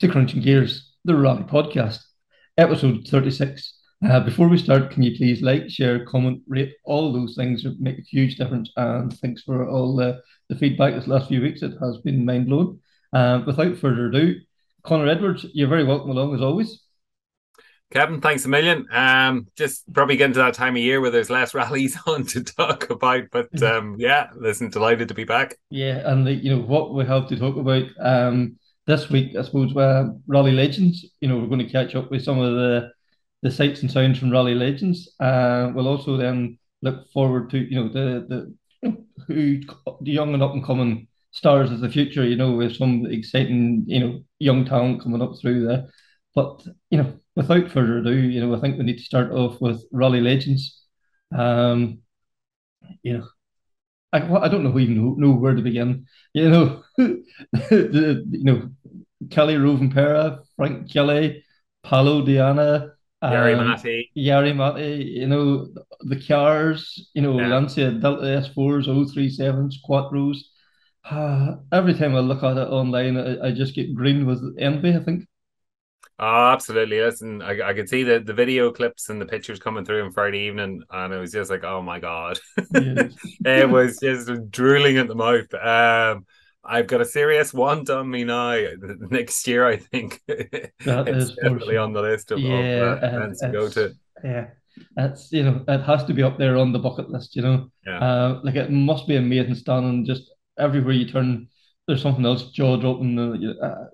to Crunching Gears, the Rally Podcast, episode 36. Uh, before we start, can you please like, share, comment, rate, all those things make a huge difference. And thanks for all the, the feedback this last few weeks. It has been mind blowing. Uh, without further ado, Connor Edwards, you're very welcome along as always. Kevin, thanks a million. Um, just probably getting to that time of year where there's less rallies on to talk about, but um, yeah, listen, delighted to be back. Yeah, and the, you know what we have to talk about um, this week, I suppose, uh, Rally Legends. You know, we're going to catch up with some of the the sights and sounds from Rally Legends. Uh, we'll also then look forward to you know the the who the young and up and coming stars of the future. You know, with some exciting you know young talent coming up through there. But you know, without further ado, you know, I think we need to start off with Rally Legends. Um, you know, I, I don't know even know, know where to begin. You know, the, you know, Kalle Rovanperä, Frank Kelly, Paolo Diana, Jari um, Matti. Jari Matti, you know, the cars, you know, Yeah. Lancia Delta S4s, 037s, Quattros. Uh, every time I look at it online, I, I just get green with envy, I think. Oh, absolutely. Listen, I, I could see the, the video clips and the pictures coming through on Friday evening, and it was just like, oh my God. Yes. it was just drooling at the mouth. Um, I've got a serious want on me now. Next year, I think That it's definitely on the list of, Yeah, of uh, uh, to go to. Yeah, it's you know it has to be up there on the bucket list. You know, Yeah. uh, like it must be amazing standing just everywhere you turn. There's something else jaw dropping. Uh, you, uh,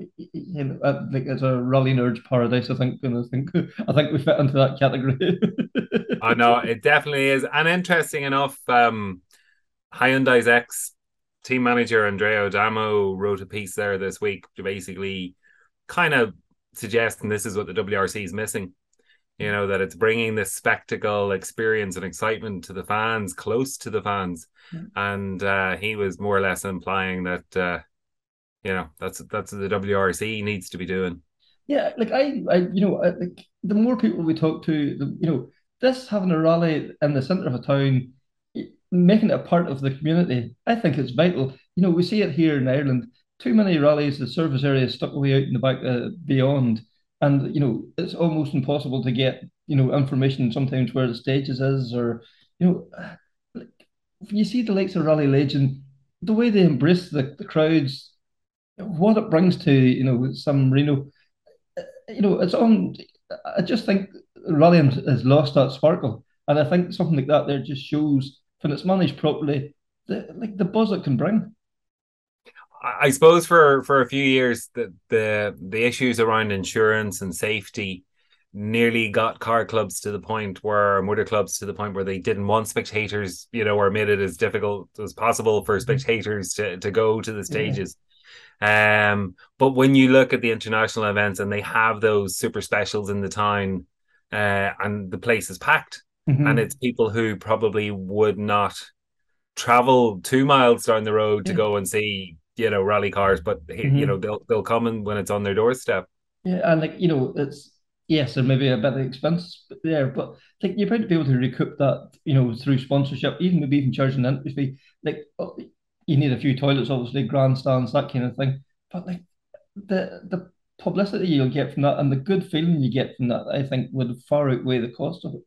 know, uh, like it's a rally nerds paradise. I think, and I think I think we fit into that category. I know it definitely is. And interesting enough, um, Hyundai's ex team manager Andrea Adamo wrote a piece there this week basically kind of suggesting this is what the WRC is missing. You know, that it's bringing this spectacle, experience, and excitement to the fans, close to the fans. Yeah. And uh, he was more or less implying that, uh, you know, that's that's what the WRC needs to be doing. Yeah, like I, I, you know, I, like the more people we talk to, the you know, this having a rally in the centre of a town, making it a part of the community, I think it's vital. You know, we see it here in Ireland. Too many rallies, the service area is stuck way out in the back uh, beyond, and you know, it's almost impossible to get you know information sometimes where the stages is, or you know, like you see the likes of Rally Legend, the way they embrace the, the crowds, what it brings to you know San Marino you know, it's on. I just think Rally has lost that sparkle, and I think something like that there just shows when it's managed properly, the like the buzz it can bring. I suppose for for a few years the the the issues around insurance and safety nearly got car clubs to the point where motor clubs to the point where they didn't want spectators, you know, or made it as difficult as possible for spectators to to go to the stages. Um, but when you look at the international events and they have those super specials in the town, uh, and the place is packed, Mhm. and it's people who probably would not travel two miles down the road to Yeah. go and see you know rally cars but he- you mm-hmm. know they'll they'll come in when it's on their doorstep yeah, and like you know, it's yes, there may be a bit of expense there, but like you're going to be able to recoup that, you know, through sponsorship, even maybe even charging an entry fee. Like oh, you need a few toilets, obviously, grandstands, that kind of thing. But like the the publicity you'll get from that and the good feeling you get from that, I think would far outweigh the cost of it.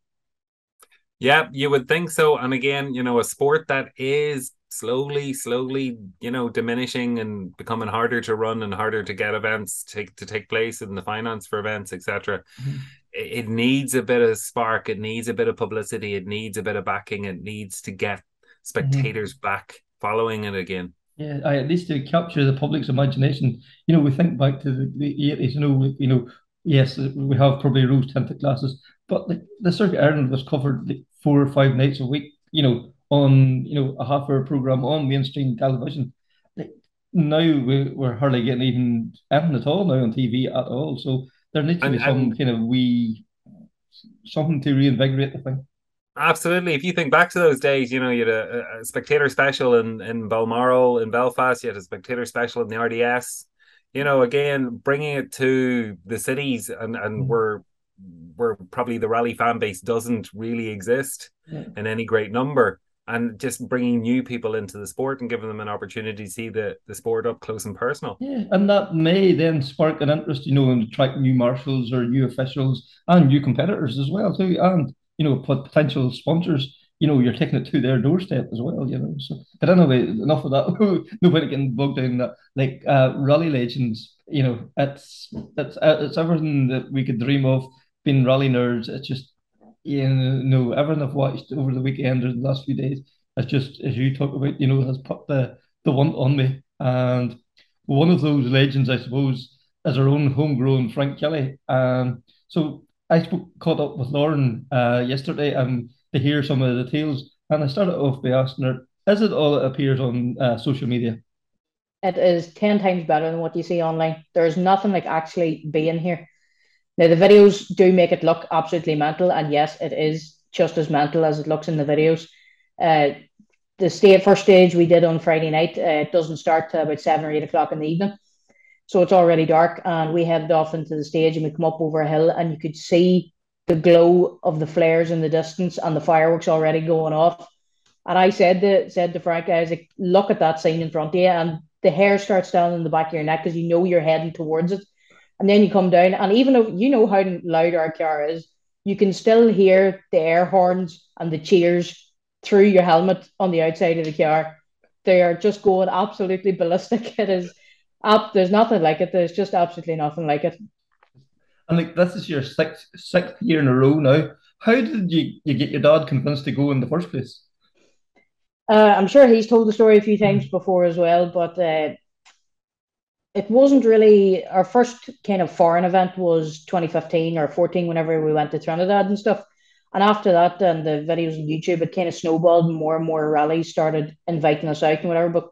yeah you would think so and again you know a sport that is slowly slowly you know diminishing and becoming harder to run and harder to get events take to take place and the finance for events etc Mhm. it, it needs a bit of spark. It needs a bit of publicity. It needs a bit of backing. It needs to get spectators back following it again. Yeah, I, at least to capture the public's imagination. You know, we think back to the, the 80s, you know, you know, yes, we have probably rose tinted glasses, but like the Circuit Ireland was covered like four or five nights a week, you know, on you know a half hour program on mainstream television. Now we, we're hardly getting even anything at all now on TV at all. So there needs to And- be some kind of wee something to reinvigorate the thing. Absolutely. If you think back to those days, you know, you had a, a spectator special in, in Balmoral in Belfast, you had a spectator special in the RDS. You know, again, bringing it to the cities and, and Mm. where where probably the rally fan base doesn't really exist Yeah. in any great number, and just bringing new people into the sport and giving them an opportunity to see the, the sport up close and personal. Yeah, and that may then spark an interest, you know, and attract new marshals or new officials and new competitors as well too, and you know, pot- potential sponsors. You know, you're taking it to their doorstep as well. You know, so but anyway, enough of that. Nobody getting bogged down that. Like uh, rally legends, you know, it's it's uh, it's everything that we could dream of. Being rally nerds, it's just you know everything I've watched over the weekend or the last few days. It's just as you talk about, you know, has put the the one on me and one of those legends, I suppose, is our own homegrown Frank Kelly. Um, so I spoke, caught up with Lauren uh, yesterday um, to hear some of the details, and I started off by asking her, "Is it all that appears on uh, social media?" It is 10 times better than what you see online. There's nothing like actually being here. Now, the videos do make it look absolutely mental, and yes, it is just as mental as it looks in the videos. Uh, the state first stage we did on Friday night, uh, it doesn't start till about seven or eight o'clock in the evening. So it's already dark, and we headed off into the stage and we come up over a hill, and you could see the glow of the flares in the distance and the fireworks already going off. And I said to said to Frank, I was like, look at that scene in front of you, and the hair starts down in the back of your neck because you know you're heading towards it. And then you come down, and even though you know how loud our car is, you can still hear the air horns and the cheers through your helmet on the outside of the car. They are just going absolutely ballistic. It is up. There's nothing like it. There's just absolutely nothing like it. And like this is your sixth sixth year in a row now. How did you, you get your dad convinced to go in the first place? Uh, I'm sure he's told the story a few times before as well, but uh, it wasn't really our first kind of foreign event was 2015 or 14 whenever we went to Trinidad and stuff. And after that, and the videos on YouTube, it kind of snowballed. And more and more rallies started inviting us out and whatever. But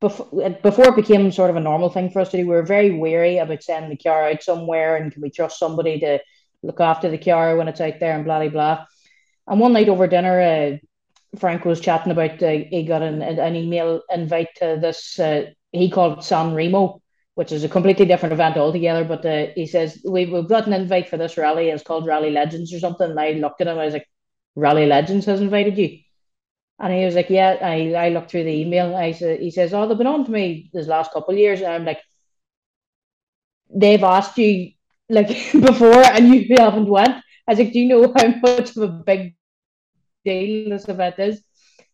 before, before it became sort of a normal thing for us to do, we were very wary about sending the car out somewhere and can we trust somebody to look after the car when it's out there and blah blah blah. And one night over dinner, uh, Frank was chatting about uh, he got an, an email invite to this. Uh, he called San Remo, which is a completely different event altogether. But uh, he says we've, we've got an invite for this rally. It's called Rally Legends or something. And I looked at him. I was like, Rally Legends has invited you. And he was like, Yeah. I, I looked through the email. I said, He says, Oh, they've been on to me this last couple of years. And I'm like, They've asked you like before and you haven't went. I was like, Do you know how much of a big deal this event is?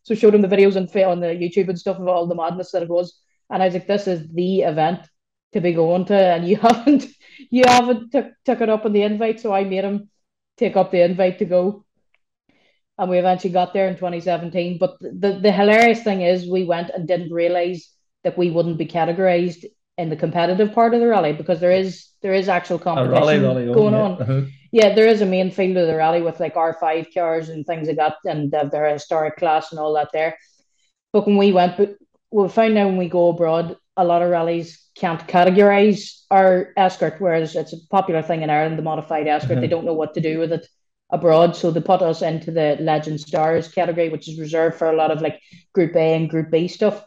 So showed him the videos and on the YouTube and stuff of all the madness that it was. And I was like, This is the event to be going to, and you haven't you haven't took took it up on the invite. So I made him take up the invite to go and we eventually got there in 2017. But the, the hilarious thing is, we went and didn't realize that we wouldn't be categorized in the competitive part of the rally because there is there is actual competition rally, rally going yeah. on. Uh-huh. Yeah, there is a main field of the rally with like R5 cars and things like that, and uh, their historic class and all that there. But when we went, but we found out when we go abroad, a lot of rallies can't categorize our escort, whereas it's a popular thing in Ireland, the modified escort. Mhm. They don't know what to do with it abroad, so they put us into the Legend Stars category, which is reserved for a lot of like Group A and Group B stuff.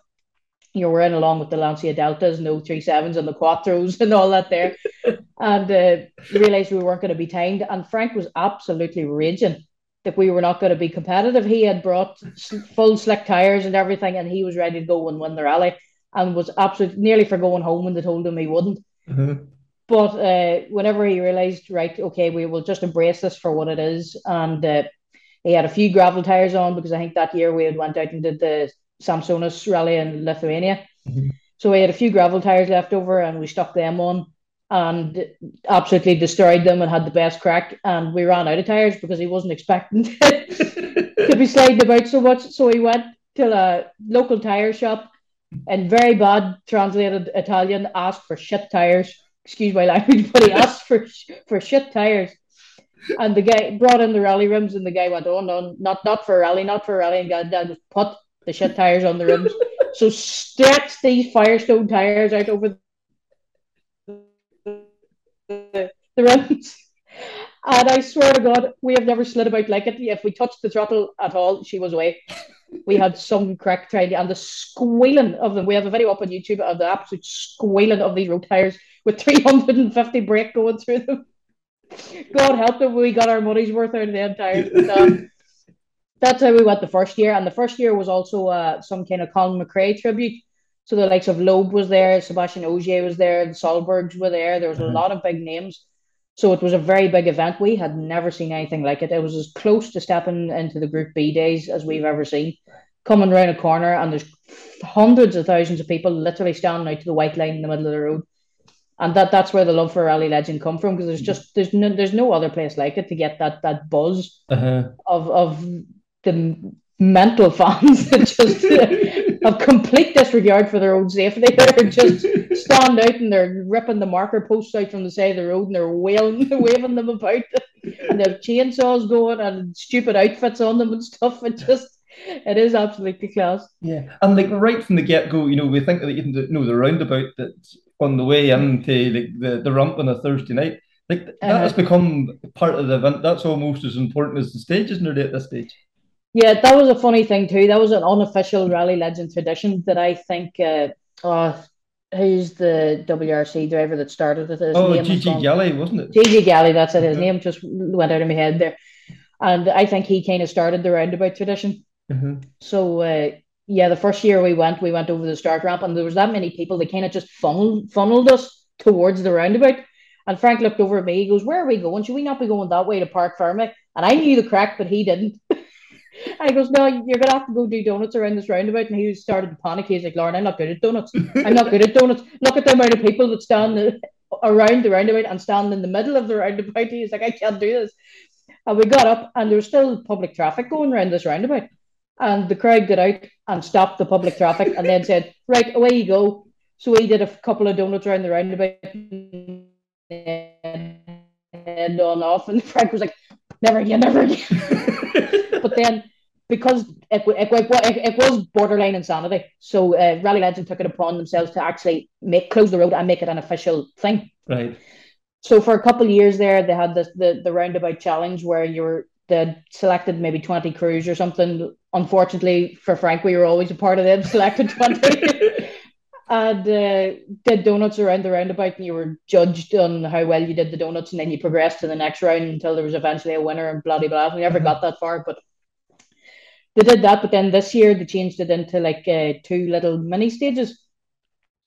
You know, we're in along with the Lancia Deltas and the 37s and the Quattros and all that there. and uh, realized we weren't going to be timed. And Frank was absolutely raging that we were not going to be competitive. He had brought full slick tires and everything, and he was ready to go and win the rally, and was absolutely nearly for going home when they told him he wouldn't. Uh-huh. But uh, whenever he realized, right, okay, we will just embrace this for what it is, and uh, he had a few gravel tires on because I think that year we had went out and did the Samsonas rally in Lithuania. Mhm. So we had a few gravel tires left over, and we stuck them on and absolutely destroyed them and had the best crack. And we ran out of tires because he wasn't expecting to be sliding about so much. So he went to a local tire shop and very bad translated Italian asked for shit tires excuse my language, but he asked for for shit tires. And the guy brought in the rally rims, and the guy went, "Oh no, not not for rally, not for rally," and got down just put the shit tires on the rims. so stretch these Firestone tires out over the, the, the rims. And I swear to God, we have never slid about like it. If we touched the throttle at all, she was away. We had some crack trying and the squealing of them. We have a video up on YouTube of the absolute squealing of these road tires with 350 brake going through them. God help them, we got our money's worth out of the tires. But, um, that's how we went the first year. And the first year was also uh, some kind of Colin McRae tribute. So the likes of Loeb was there, Sébastien Ogier was there, the Solbergs were there. There was mm-hmm. a lot of big names. So it was a very big event. We had never seen anything like it. It was as close to stepping into the Group B days as we've ever seen. Coming around a corner, and there's hundreds of thousands of people literally standing out to the white line in the middle of the road. And that that's where the love for rally legend come from because there's just there's no there's no other place like it to get that that buzz uh-huh. of of the mental fans that just have complete disregard for their own safety. They're just stand out and they're ripping the marker posts out from the side of the road and they're wailing, waving them about, and they have chainsaws going and stupid outfits on them and stuff. It just it is absolutely class. Yeah, and like right from the get go, you know, we think that even the, you know the roundabout that's on the way into like the the ramp on a Thursday night. Like that uh-huh. has become part of the event. That's almost as important as the stage, isn't it, at this stage? Yeah, that was a funny thing too. That was an unofficial Rally Legend tradition that I think. Uh, oh, who's the WRC driver that started it? His oh, Gigi Galli, wasn't it? Gigi Galli, that's it. His yeah. name just went out of my head there, and I think he kind of started the roundabout tradition. Mm-hmm. So uh, yeah, the first year we went, we went over the start ramp, and there was that many people. They kind of just funneled funneled us towards the roundabout. And Frank looked over at me. He goes, "Where are we going? Should we not be going that way to Parc Fermé?" And I knew the crack, but he didn't. And he goes, No, you're gonna have to go do donuts around this roundabout. And he started to panic. He's like, Lauren, I'm not good at donuts. I'm not good at donuts. Look at the amount of people that stand around the roundabout and stand in the middle of the roundabout. He's like, I can't do this. And we got up and there was still public traffic going around this roundabout. And the crowd got out and stopped the public traffic and then said, Right, away you go. So we did a couple of donuts around the roundabout and on off. And Frank was like, Never again, never again. but then because it, it, it, it, was borderline insanity. So uh, Rally Legend took it upon themselves to actually make close the road and make it an official thing. Right. So for a couple of years there, they had this the the roundabout challenge where you were they selected maybe twenty crews or something. Unfortunately for Frank, we were always a part of them selected twenty. and uh, did donuts around the roundabout, and you were judged on how well you did the donuts, and then you progressed to the next round until there was eventually a winner and bloody blah blah. We never mm-hmm. got that far, but they did that, but then this year they changed it into like uh, two little mini stages.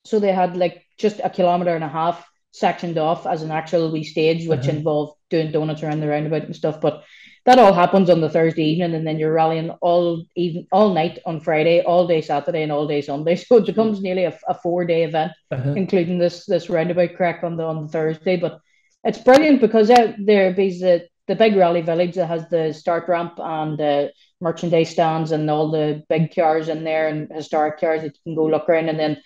So they had like just a kilometer and a half sectioned off as an actual wee stage, which uh-huh. involved doing donuts around the roundabout and stuff. But that all happens on the Thursday evening, and then you're rallying all even all night on Friday, all day Saturday, and all day Sunday. So it becomes nearly a, a four day event, uh-huh. including this this roundabout crack on the on the Thursday. But it's brilliant because uh, there is the the big rally village that has the start ramp and uh, merchandise stands and all the big cars in there and historic cars that you can go look around and then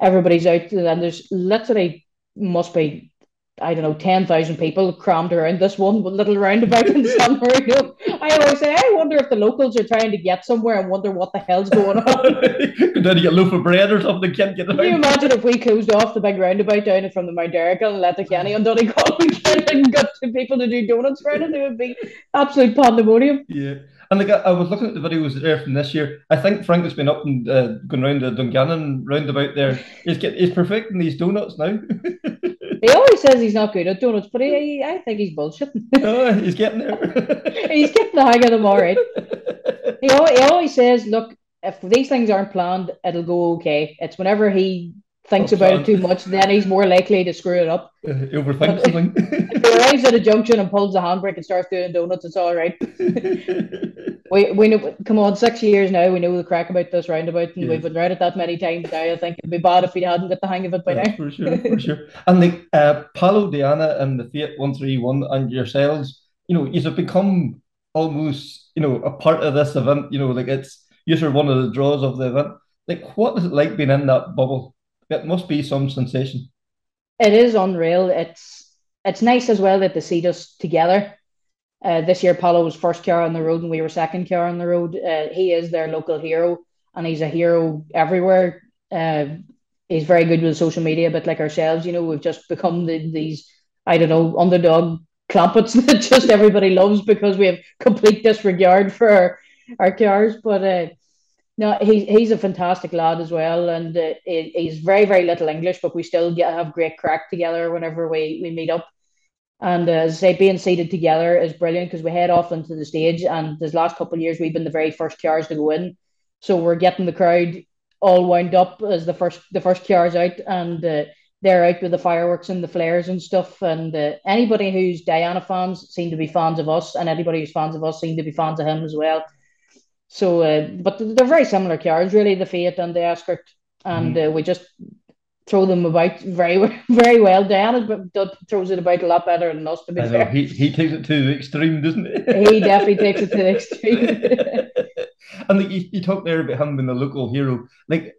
everybody's out and there's literally must be I don't know, 10,000 people crammed around this one little roundabout in San Marino. I always say, I wonder if the locals are trying to get somewhere and wonder what the hell's going on. Could then get a loaf of bread or something, can't get Can you imagine if we closed off the big roundabout down from the Mount Errigal and Letterkenny on Donegal and got people to do donuts around it? It would be absolute pandemonium. Yeah. And like, I was looking at the videos there from this year. I think Frank has been up and uh, going around the Dungannon roundabout there. He's get he's perfecting these donuts now. he always says he's not good at donuts, but he, I think he's bullshitting. oh, he's getting there. he's getting the hang of them all right. He, he always says, "Look, if these things aren't planned, it'll go okay." It's whenever he thinks about it too much, then he's more likely to screw it up. Uh, overthink something. if he arrives at a junction and pulls the handbrake and starts doing donuts, it's all right. we we know. Come on, six years now. We know the crack about this roundabout, and yes. we've been around it that many times now. I think it'd be bad if we hadn't got the hang of it by yeah, now. For sure, for sure. And the uh, Paolo Diana and the Fiat One Three One and yourselves, you know, you have become almost, you know, a part of this event. You know, like it's you're one of the draws of the event. Like, what is it like being in that bubble? It must be some sensation. it is unreal. It's it's nice as well that they see us together. Uh, this year, Paolo was first car on the road, and we were second car on the road. Uh, he is their local hero, and he's a hero everywhere. Uh, he's very good with social media, but like ourselves, you know, we've just become the, these I don't know underdog Clampetts that just everybody loves because we have complete disregard for our, our cars. But uh, no, he, he's a fantastic lad as well, and uh, he, he's very very little English, but we still get have great crack together whenever we we meet up. And uh, as I say, being seated together is brilliant because we head off into the stage. And this last couple of years, we've been the very first cars to go in, so we're getting the crowd all wound up as the first the first cars out, and uh, they're out with the fireworks and the flares and stuff. And uh, anybody who's Diana fans seem to be fans of us, and anybody who's fans of us seem to be fans of him as well. So, uh, but they're very similar cars, really, the Fiat and the Escort, and mm. uh, we just throw them about very, very well. Diana throws it about a lot better than us, to be fair. He, he takes it to the extreme, doesn't he? he definitely takes it to the extreme. and like, you, you talk there about him being a local hero. Like,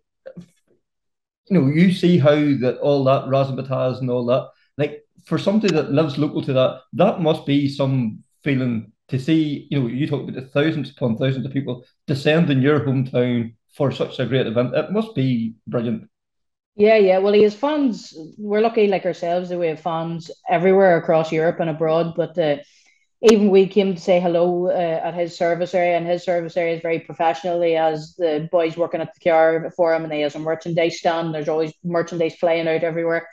you know, you see how that all that razzmatazz and all that. Like, for somebody that lives local to that, that must be some feeling to see. You know, you talk about the thousands upon thousands of people descend in your hometown for such a great event. It must be brilliant. Yeah, yeah. Well, he has fans. We're lucky, like ourselves, that we have fans everywhere across Europe and abroad. But uh, even we came to say hello uh, at his service area, and his service area is very professional. He has the boys working at the car for him, and he has a merchandise stand. There's always merchandise flying out everywhere.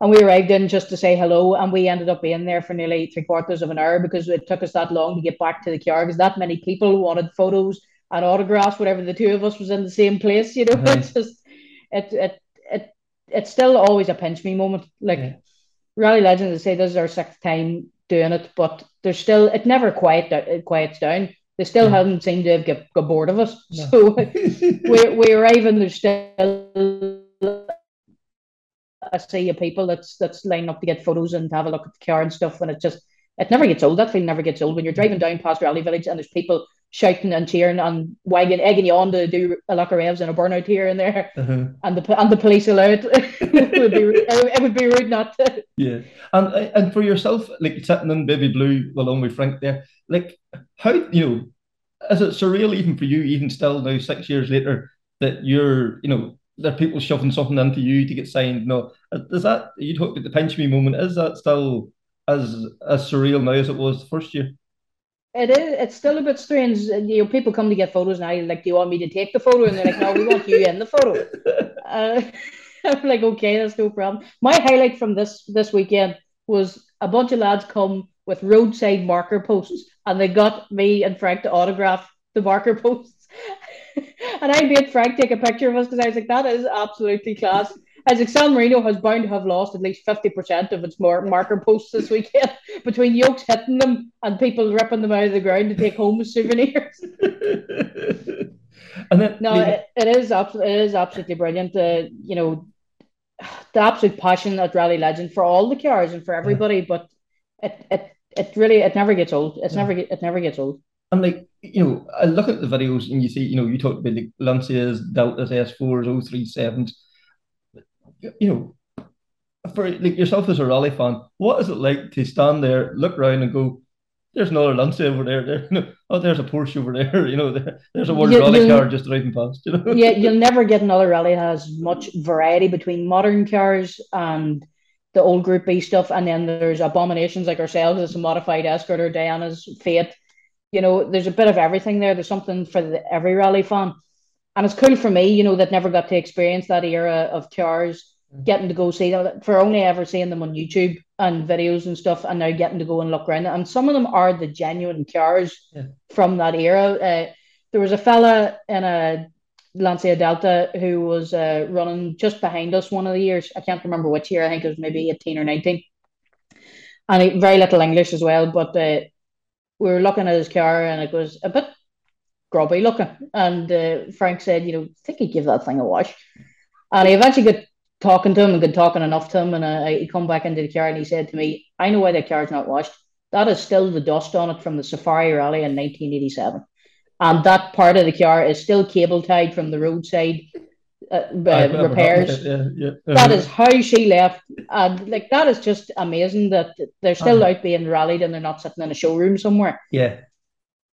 And we arrived in just to say hello, and we ended up being there for nearly three quarters of an hour because it took us that long to get back to the car because that many people wanted photos and autographs, whatever the two of us was in the same place. You know, mm-hmm. it's just it it it's still always a pinch me moment. Like yeah. Rally Legends, they say this is our sixth time doing it, but there's still it never quiet it quiets down. They still yeah. haven't seemed to have get, got bored of us. No. So we we arrive and there's still a sea of people that's that's lining up to get photos and have a look at the car and stuff, and it just it never gets old. That feeling never gets old when you're driving down past Rally Village and there's people shouting and cheering and wagging, egging you on to do a lot of revs and a burnout here and there, uh-huh. and the and the police allow it. it would be it would be rude not to. Yeah, and and for yourself, like sitting in baby blue along with Frank there, like how you know, is it surreal even for you, even still now six years later, that you're you know there are people shoving something into you to get signed. No, is that you talk about the pinch me moment? Is that still as as surreal now as it was the first year? It is. It's still a bit strange. You know, people come to get photos, now. Like, "Do you want me to take the photo?" And they're like, "No, we want you in the photo." Uh, I'm like, "Okay, that's no problem." My highlight from this this weekend was a bunch of lads come with roadside marker posts, and they got me and Frank to autograph the marker posts. and I made Frank take a picture of us because I was like, "That is absolutely class." As like San Marino has bound to have lost at least 50% of its more marker posts this weekend between yokes hitting them and people ripping them out of the ground to take home as souvenirs. and then, no, it, it is absolutely it is absolutely brilliant. Uh, you know, the absolute passion at Rally Legend for all the cars and for everybody, yeah. but it it it really it never gets old. It's yeah. never it never gets old. And like you know, I look at the videos and you see, you know, you talked about like Lancias, Deltas, S4s, 037s you know, for like yourself as a rally fan, what is it like to stand there, look around, and go, "There's another Lancia over there. There, you know, oh, there's a Porsche over there. You know, there, there's a world you, rally car just driving past." You know, yeah, you'll never get another rally that has much variety between modern cars and the old Group B stuff, and then there's abominations like ourselves, it's a modified Escort or Diana's Fiat. You know, there's a bit of everything there. There's something for the, every rally fan and it's cool for me, you know, that never got to experience that era of cars, mm-hmm. getting to go see them for only ever seeing them on YouTube and videos and stuff, and now getting to go and look around. And some of them are the genuine cars yeah. from that era. Uh, there was a fella in a Lancia Delta who was uh, running just behind us one of the years. I can't remember which year. I think it was maybe 18 or 19. And he, very little English as well. But uh, we were looking at his car and it was a bit grubby looking. And uh, Frank said, you know, I think he'd give that thing a wash. And he eventually got talking to him and got talking enough to him. And uh, he come back into the car and he said to me, I know why the car's not washed. That is still the dust on it from the Safari Rally in 1987. And that part of the car is still cable tied from the roadside uh, uh, repairs. Yeah, yeah. That is how she left, and like that is just amazing that they're still Uh-huh. out being rallied and they're not sitting in a showroom somewhere. yeah.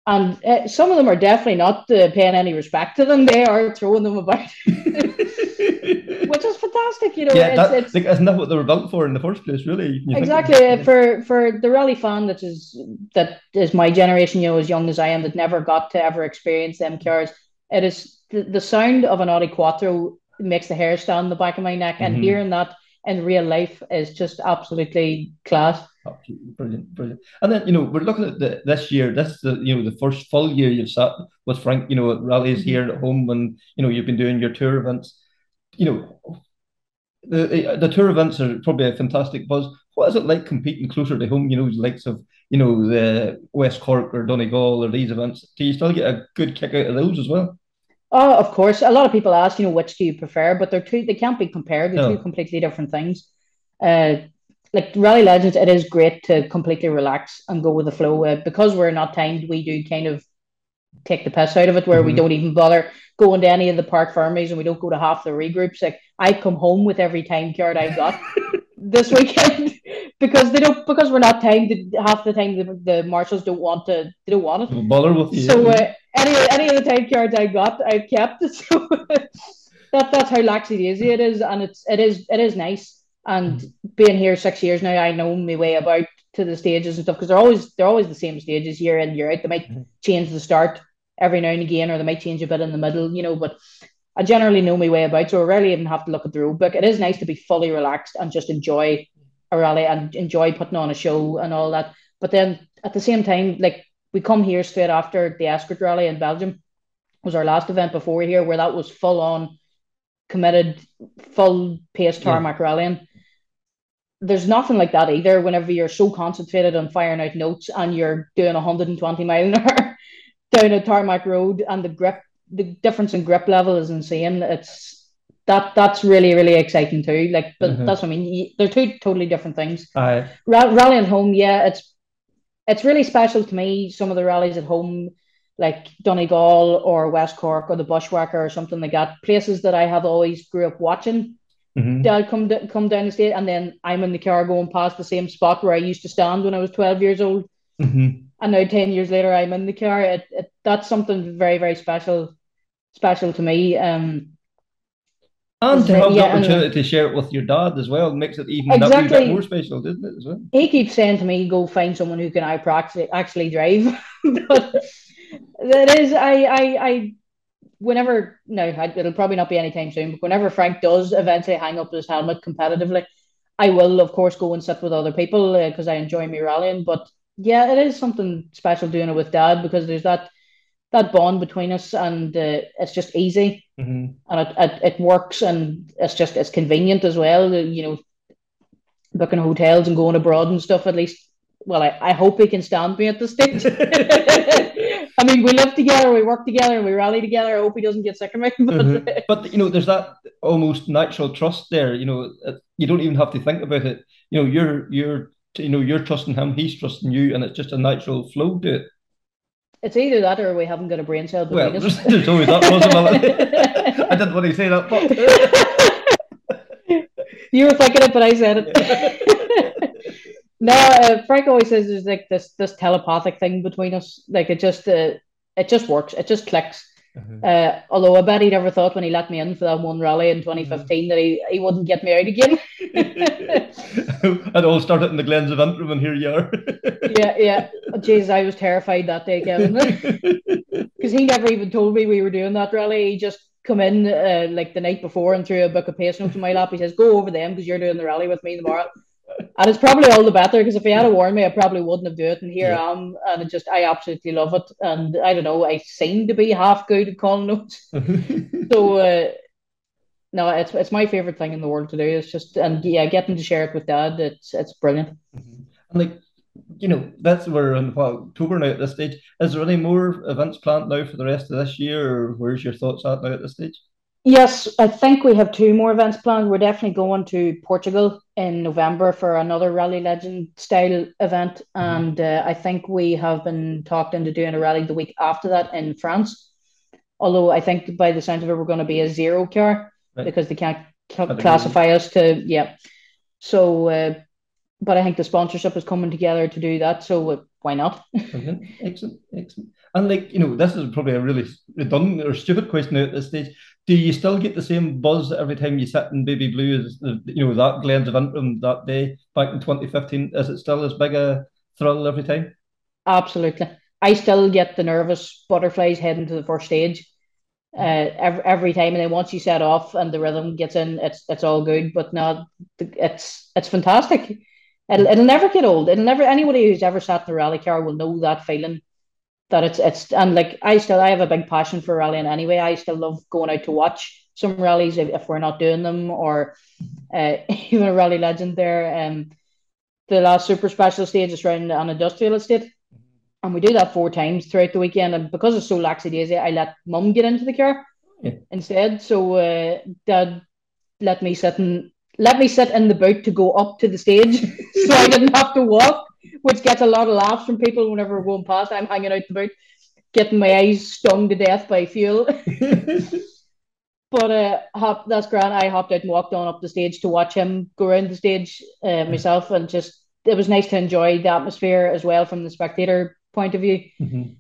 And uh, some of them are definitely not uh, paying any respect to them. They are throwing them about, which is fantastic. You know, yeah, it's, that, it's like, isn't that what they were built for in the first place? Really, think- exactly uh, for for the rally fan that is that is my generation. You know, as young as I am, that never got to ever experience them cars. It is the, the sound of an Audi Quattro makes the hair stand on the back of my neck, and Mhm. hearing that in real life is just absolutely class. Absolutely brilliant, brilliant. And then you know we're looking at the, this year. This is the you know the first full year you've sat with Frank. You know at rallies Mm-hmm. here at home, and you know you've been doing your tour events. You know the the tour events are probably a fantastic buzz. What is it like competing closer to home? You know, the likes of you know the West Cork or Donegal or these events. Do you still get a good kick out of those as well? Oh, of course. A lot of people ask, you know, which do you prefer? But they're two. They can't be compared. They're No. two completely different things. Uh, like Rally Legends, it is great to completely relax and go with the flow. Uh, because we're not timed, we do kind of take the piss out of it, where we Mhm. don't even bother going to any of the parc fermés, and we don't go to half the regroups. Like I come home with every time card I got this weekend because they don't because we're not timed. Half the time the, the marshals don't want to. They don't want it. Bother with you. So uh, any any of the time cards I got, I've kept. So that that's how laxy daisy it is, and it's it is it is nice. And being here six years now, I know my way about to the stages and stuff because they're always they're always the same stages year in year out. They might Mhm. change the start every now and again, or they might change a bit in the middle, you know. But I generally know my way about, so I rarely even have to look at the road book. It is nice to be fully relaxed and just enjoy a rally and enjoy putting on a show and all that. But then at the same time, like we come here straight after the Escort Rally in Belgium was our last event before here, where that was full on committed, full pace Yeah. tarmac rallying. There's nothing like that either. Whenever you're so concentrated on firing out notes and you're doing 120 mile an hour down a tarmac road, and the grip, the difference in grip level is insane. It's that that's really really exciting too. Like, but Mhm. that's what I mean. They're two totally different things. Aye. Ra- rallying home, yeah, it's it's really special to me. Some of the rallies at home, like Donegal or West Cork or the Bushwhacker or something like that, places that I have always grew up watching. Mhm. Dad come d- come down the state, and then I'm in the car going past the same spot where I used to stand when I was twelve years old, Mhm. And now ten years later I'm in the car. It, it that's something very very special, special to me. Um, And to have the Yeah, and- opportunity to share it with your dad as well makes it even that Exactly. bit more special, doesn't it? As well. he keeps saying to me, "Go find someone who can I actually actually drive." but that is, I, I, I, whenever no, it'll probably not be anytime soon. But whenever Frank does eventually hang up his helmet competitively, I will of course go and sit with other people because I enjoy me rallying. But yeah, it is something special doing it with Dad because there's that that bond between us, and uh, it's just easy Mhm. and it, it, it works and it's just it's convenient as well you know booking hotels and going abroad and stuff at least well I, I hope he can stand me at the stage I mean we live together we work together we rally together I hope he doesn't get sick of me but Mhm. But you know, there's that almost natural trust there. You know, you don't even have to think about it. You know, you're you're you know you're trusting him, he's trusting you, and it's just a natural flow to it. it's either that or we haven't got a brain cell Well, between there's, us there's always that possibility. I didn't want to say that, but you were thinking it but I said it No, uh, Frank always says there's like this this telepathic thing between us. Like it just uh, it just works. It just clicks. Uh, although I bet he never thought when he let me in for that one rally in 2015 that he, he wouldn't get married again. it all started in the Glens of Antrim, and here you are. yeah, yeah. Jeez, I was terrified that day, Kevin, because he never even told me we were doing that rally. He just come in uh, like the night before and threw a book of pace notes in my lap. He says, "Go over them because you're doing the rally with me tomorrow." And it's probably all the better because if he had a warned me, I probably wouldn't have done it. And here I am, and it just I absolutely love it. And I don't know, I seem to be half good at calling notes. So uh, no, it's it's my favorite thing in the world to do. It's just and yeah, getting to share it with Dad, it's it's brilliant. And like, you know, that's we're in what, October now at this stage. Is there any more events planned now for the rest of this year, or where's your thoughts at now at this stage? Yes, I think we have two more events planned. We're definitely going to Portugal in November for another Rally Legend style event, and uh, I think we have been talked into doing a rally the week after that in France. Although I think by the sound of it, we're going to be a zero car. right. because they can't cl- classify us to yeah. So, uh, but I think the sponsorship is coming together to do that. So uh, why not? Excellent, excellent, excellent. And like you know, this is probably a really redundant or stupid question at this stage. Do you still get the same buzz every time you sit in baby blue as the, you know that Glens of Antrim that day back in 2015? Is it still as big a thrill every time? Absolutely. I still get the nervous butterflies heading to the first stage uh, every, every time. And then once you set off and the rhythm gets in, it's it's all good. But now it's it's fantastic. It'll, it'll never get old. It'll never anybody who's ever sat in a rally car will know that feeling. That it's it's and like I still I have a big passion for rallying anyway. I still love going out to watch some rallies if, if we're not doing them or uh, even a rally legend there. Um, the last super special stage is around an industrial estate and we do that four times throughout the weekend. And because it's so laxy daisy, I let mum get into the car yeah. instead. So uh, dad let me sit in let me sit in the boot to go up to the stage, so I didn't have to walk, which gets a lot of laughs from people whenever we're going past. I'm hanging out the boot, getting my eyes stung to death by fuel. but uh, hop, that's grand. I hopped out and walked on up the stage to watch him go around the stage uh, myself, and just it was nice to enjoy the atmosphere as well from the spectator point of view. Mm-hmm.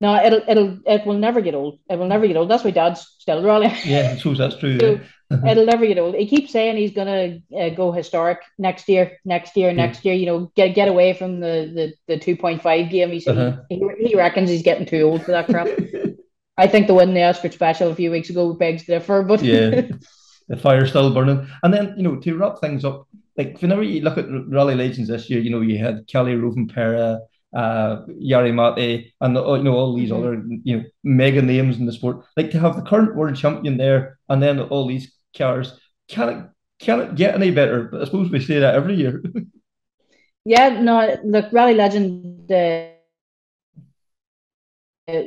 No, it'll it'll it will never get old. It will never get old. That's why Dad's still rallying. Yeah, I suppose that's true. so. it'll never you know, He keeps saying he's gonna uh, go historic next year, next year, yeah. next year. You know, get get away from the the, the two point five game. He, uh-huh. he he reckons he's getting too old for that crap. I think the win the Oscar special a few weeks ago begs to differ, but yeah, the fire's still burning. And then you know to wrap things up, like whenever you look at rally legends this year, you know you had Kalle Rovanperä uh, Jari Matti, and the, you know all these mm-hmm. other you know mega names in the sport. Like to have the current world champion there, and then all these cars. Can it can it get any better? But I suppose we say that every year. yeah, no. Look, Rally Legend. Uh,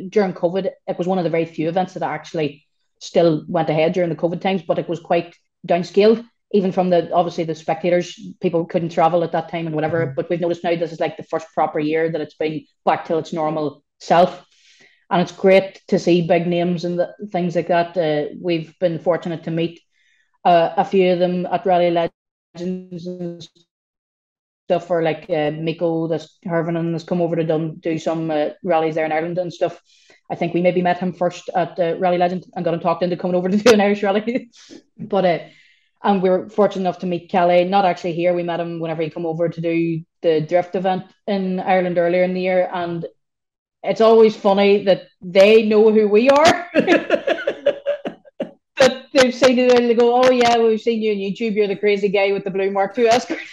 during COVID, it was one of the very few events that actually still went ahead during the COVID times, but it was quite downscaled even from the obviously the spectators, people couldn't travel at that time and whatever. Mm-hmm. But we've noticed now this is like the first proper year that it's been back to its normal self. And it's great to see big names and the, things like that. Uh, we've been fortunate to meet uh, a few of them at Rally Legends and stuff for like uh, Mikko, this Hirvonen has come over to do, do some uh, rallies there in Ireland and stuff. I think we maybe met him first at uh, Rally Legend and got him talked into coming over to do an Irish rally. but uh, and we were fortunate enough to meet Kalle, not actually here. We met him whenever he come over to do the drift event in Ireland earlier in the year. And it's always funny that they know who we are. they've seen it and they go, Oh yeah, we've seen you on YouTube, you're the crazy guy with the blue Mark II Escort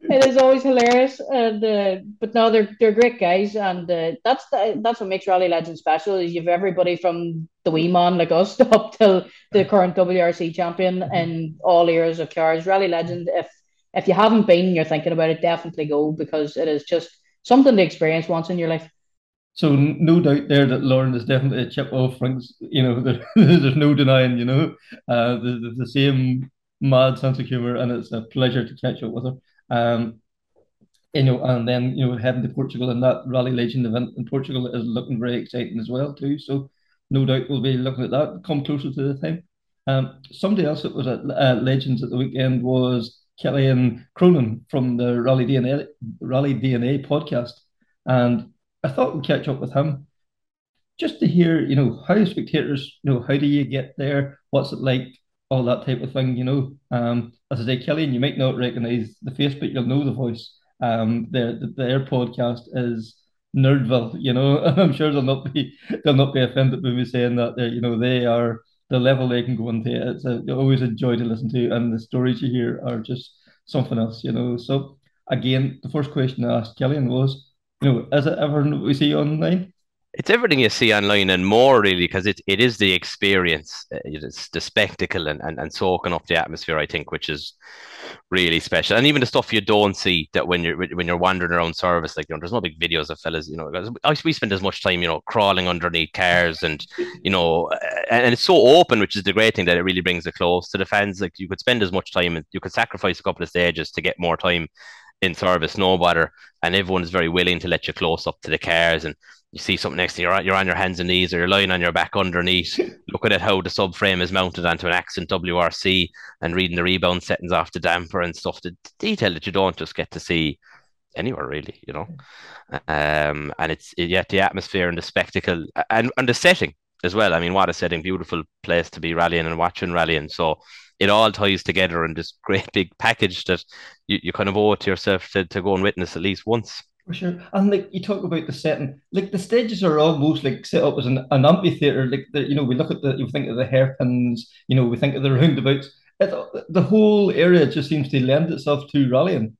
it is always hilarious, and uh, but no, they're they're great guys, and uh, that's the, that's what makes Rally Legends special. Is you've everybody from the wee man like us up till the current WRC champion in all eras of cars. Rally Legend. If if you haven't been, you're thinking about it, definitely go because it is just something to experience once in your life. So no doubt there that Lauren is definitely a chip off things. You know, there, there's no denying. You know, uh, the, the same mad sense of humor, and it's a pleasure to catch up with her. Um, you know, and then you know heading to Portugal and that Rally Legend event in Portugal is looking very exciting as well too. So no doubt we'll be looking at that come closer to the time. Um, somebody else that was at uh, Legends at the weekend was Killian Cronin from the Rally DNA Rally DNA podcast, and I thought we'd catch up with him just to hear, you know, how spectators, you know, how do you get there? What's it like? all that type of thing, you know. Um, as I say, Killian, you might not recognise the face, but you'll know the voice. Um, their their podcast is Nerdville, you know. I'm sure they'll not be they'll not be offended by me saying that. They you know they are the level they can go into. It's a, always a joy to listen to, and the stories you hear are just something else, you know. So again, the first question I asked Killian was, you know, is it ever we see online? it's everything you see online and more really because it, it is the experience uh, it's the spectacle and, and, and soaking up the atmosphere i think which is really special and even the stuff you don't see that when you're when you're wandering around service like you know there's no big videos of fellas you know we spend as much time you know crawling underneath cars and you know and, and it's so open which is the great thing that it really brings it close to the fans like you could spend as much time and you could sacrifice a couple of stages to get more time in service, no bother, and everyone is very willing to let you close up to the cars and you see something next to you, you're, you're on your hands and knees or you're lying on your back underneath, looking at how the subframe is mounted onto an Accent WRC and reading the rebound settings off the damper and stuff, the detail that you don't just get to see anywhere really, you know. Um, and it's yet the atmosphere and the spectacle and, and the setting as well. I mean, what a setting, beautiful place to be rallying and watching rallying. So it all ties together in this great big package that you, you kind of owe it to yourself to, to go and witness at least once. For sure. And like you talk about the setting, like the stages are almost like set up as an, an amphitheater. Like the, you know, we look at the, you think of the hairpins, you know, we think of the roundabouts. It, the whole area just seems to lend itself to rallying.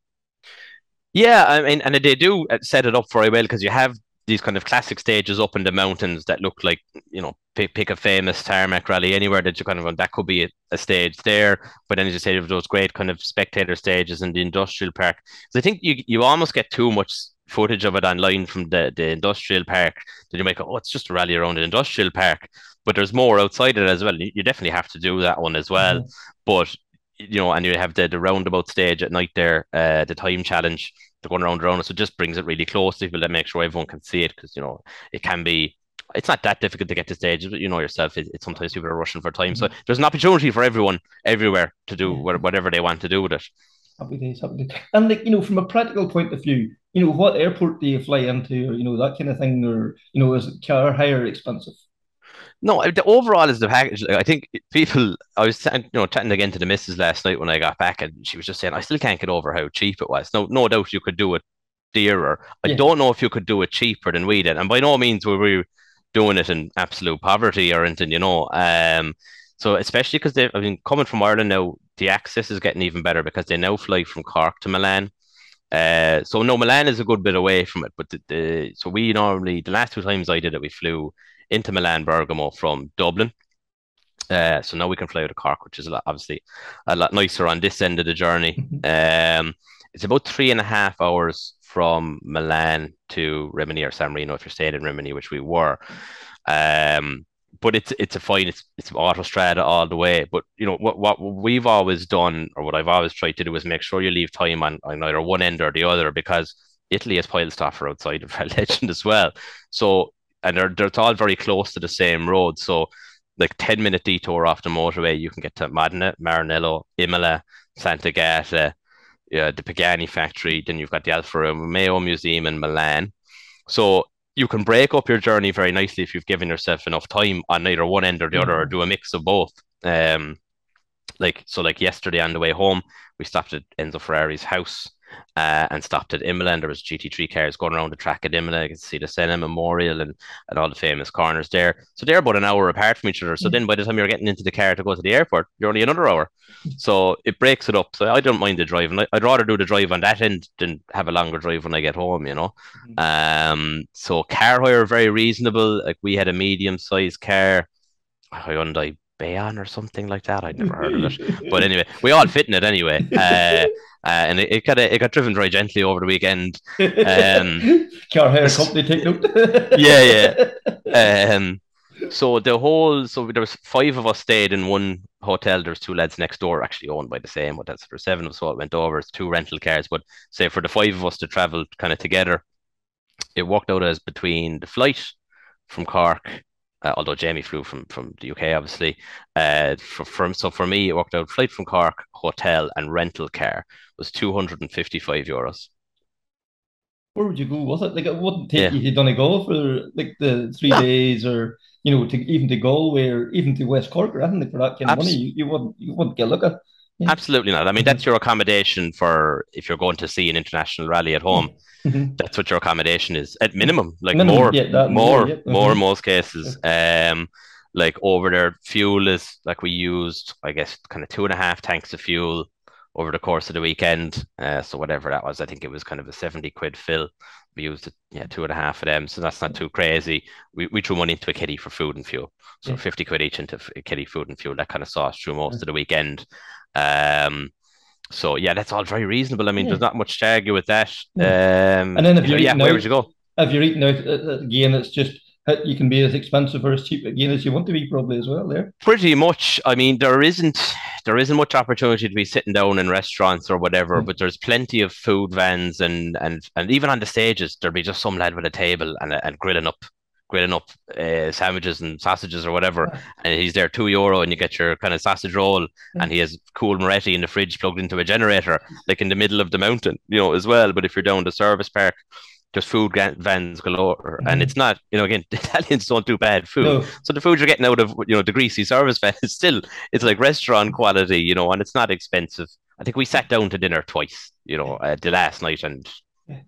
Yeah, I mean, and they do set it up very well because you have these kind of classic stages up in the mountains that look like you know pick, pick a famous tarmac rally anywhere that you kind of that could be a, a stage there. But then as you say of those great kind of spectator stages in the industrial park. So i think you you almost get too much footage of it online from the, the industrial park that you make oh it's just a rally around an industrial park. But there's more outside it as well. You definitely have to do that one as well. Mm-hmm. but you know and you have the, the roundabout stage at night there uh, the time challenge going around around. So it just brings it really close to people to make sure everyone can see it because you know it can be. It's not that difficult to get to stage, but you know yourself. It, it's sometimes people are rushing for time, mm-hmm. so there's an opportunity for everyone everywhere to do whatever they want to do with it. Happy days, happy days. And like you know, from a practical point of view, you know, what airport do you fly into, or you know that kind of thing, or you know, is car hire expensive? No, the overall is the package. Like, I think people. I was you know chatting again to the missus last night when I got back, and she was just saying I still can't get over how cheap it was. No, no doubt you could do it dearer. I yeah. don't know if you could do it cheaper than we did, and by no means were we doing it in absolute poverty or anything, you know. Um, so especially because they, I mean, coming from Ireland now, the access is getting even better because they now fly from Cork to Milan. Uh, so no, Milan is a good bit away from it, but the, the so we normally the last two times I did it, we flew into Milan Bergamo from Dublin. Uh, so now we can fly out of Cork, which is a lot, obviously a lot nicer on this end of the journey. Mm-hmm. Um, it's about three and a half hours from Milan to Rimini or San Marino if you're staying in Rimini, which we were. Um, but it's it's a fine it's it's autostrada all the way. But you know what what we've always done or what I've always tried to do is make sure you leave time on, on either one end or the other because Italy has pile stoffer outside of Legend as well. So and they're, they're all very close to the same road. So like 10 minute detour off the motorway, you can get to Modena, Maranello, Imola, Sant'Agata, yeah, the Pagani factory. Then you've got the Alfa Romeo Museum in Milan. So you can break up your journey very nicely if you've given yourself enough time on either one end or the other, or mm-hmm. do a mix of both. Um, like so, like yesterday on the way home, we stopped at Enzo Ferrari's house uh, and stopped at Imola. And there was GT3 cars going around the track at Imola. You could see the Senna Memorial and, and all the famous corners there. So they're about an hour apart from each other. So then by the time you're getting into the car to go to the airport, you're only another hour. So it breaks it up. So I don't mind the driving. I'd rather do the drive on that end than have a longer drive when I get home, you know. Mm. Um, so car hire very reasonable. Like we had a medium sized car, Hyundai Bayon or something like that. I'd never heard of it. But anyway, we all fit in it anyway. Uh, uh, and it, it got it got driven very gently over the weekend. Um, Car hire company take note. yeah, yeah. Um, so the whole so there was five of us stayed in one hotel. There's two lads next door actually owned by the same hotel. So there's seven of us all went over. It's two rental cars, but say for the five of us to travel kind of together, it worked out as between the flight from Cork uh, although Jamie flew from from the UK, obviously. Uh, for, for, so for me, it worked out flight from Cork, hotel, and rental car was two hundred and fifty five euros. Where would you go? Was it like it wouldn't take yeah. you to go for like the three no. days, or you know, to even to Galway or even to West Cork or anything for that kind of money? You, you wouldn't you wouldn't get a look at. Yeah. Absolutely not. I mean, that's your accommodation for if you're going to see an international rally at home. Mm-hmm. That's what your accommodation is at minimum, like minimum, more, yeah, more, more, yeah. mm-hmm. more in most cases. Um, like over there, fuel is like we used, I guess, kind of two and a half tanks of fuel over the course of the weekend. Uh, so whatever that was, I think it was kind of a seventy quid fill. We used yeah, two and a half of them. So that's not too crazy. We we threw money into a kitty for food and fuel. So fifty quid each into a kitty food and fuel. That kind of saw us through most of the weekend. Um, so yeah, that's all very reasonable. I mean, yeah. there's not much to argue with that. Yeah. Um, and then if you're yeah, where out, would you go? If you're eating out uh, uh, again, it's just you can be as expensive or as cheap again as you want to be, probably as well. There, pretty much. I mean, there isn't there isn't much opportunity to be sitting down in restaurants or whatever, mm. but there's plenty of food vans and and and even on the stages there'll be just some lad with a table and and grilling up grilling up uh, sandwiches and sausages or whatever, yeah. and he's there two euro, and you get your kind of sausage roll, yeah. and he has cool Moretti in the fridge plugged into a generator, like in the middle of the mountain, you know, as well. But if you're down the service park, just food vans galore, mm-hmm. and it's not, you know, again, the Italians don't do bad food, no. so the food you're getting out of, you know, the greasy service van is still, it's like restaurant quality, you know, and it's not expensive. I think we sat down to dinner twice, you know, uh, the last night and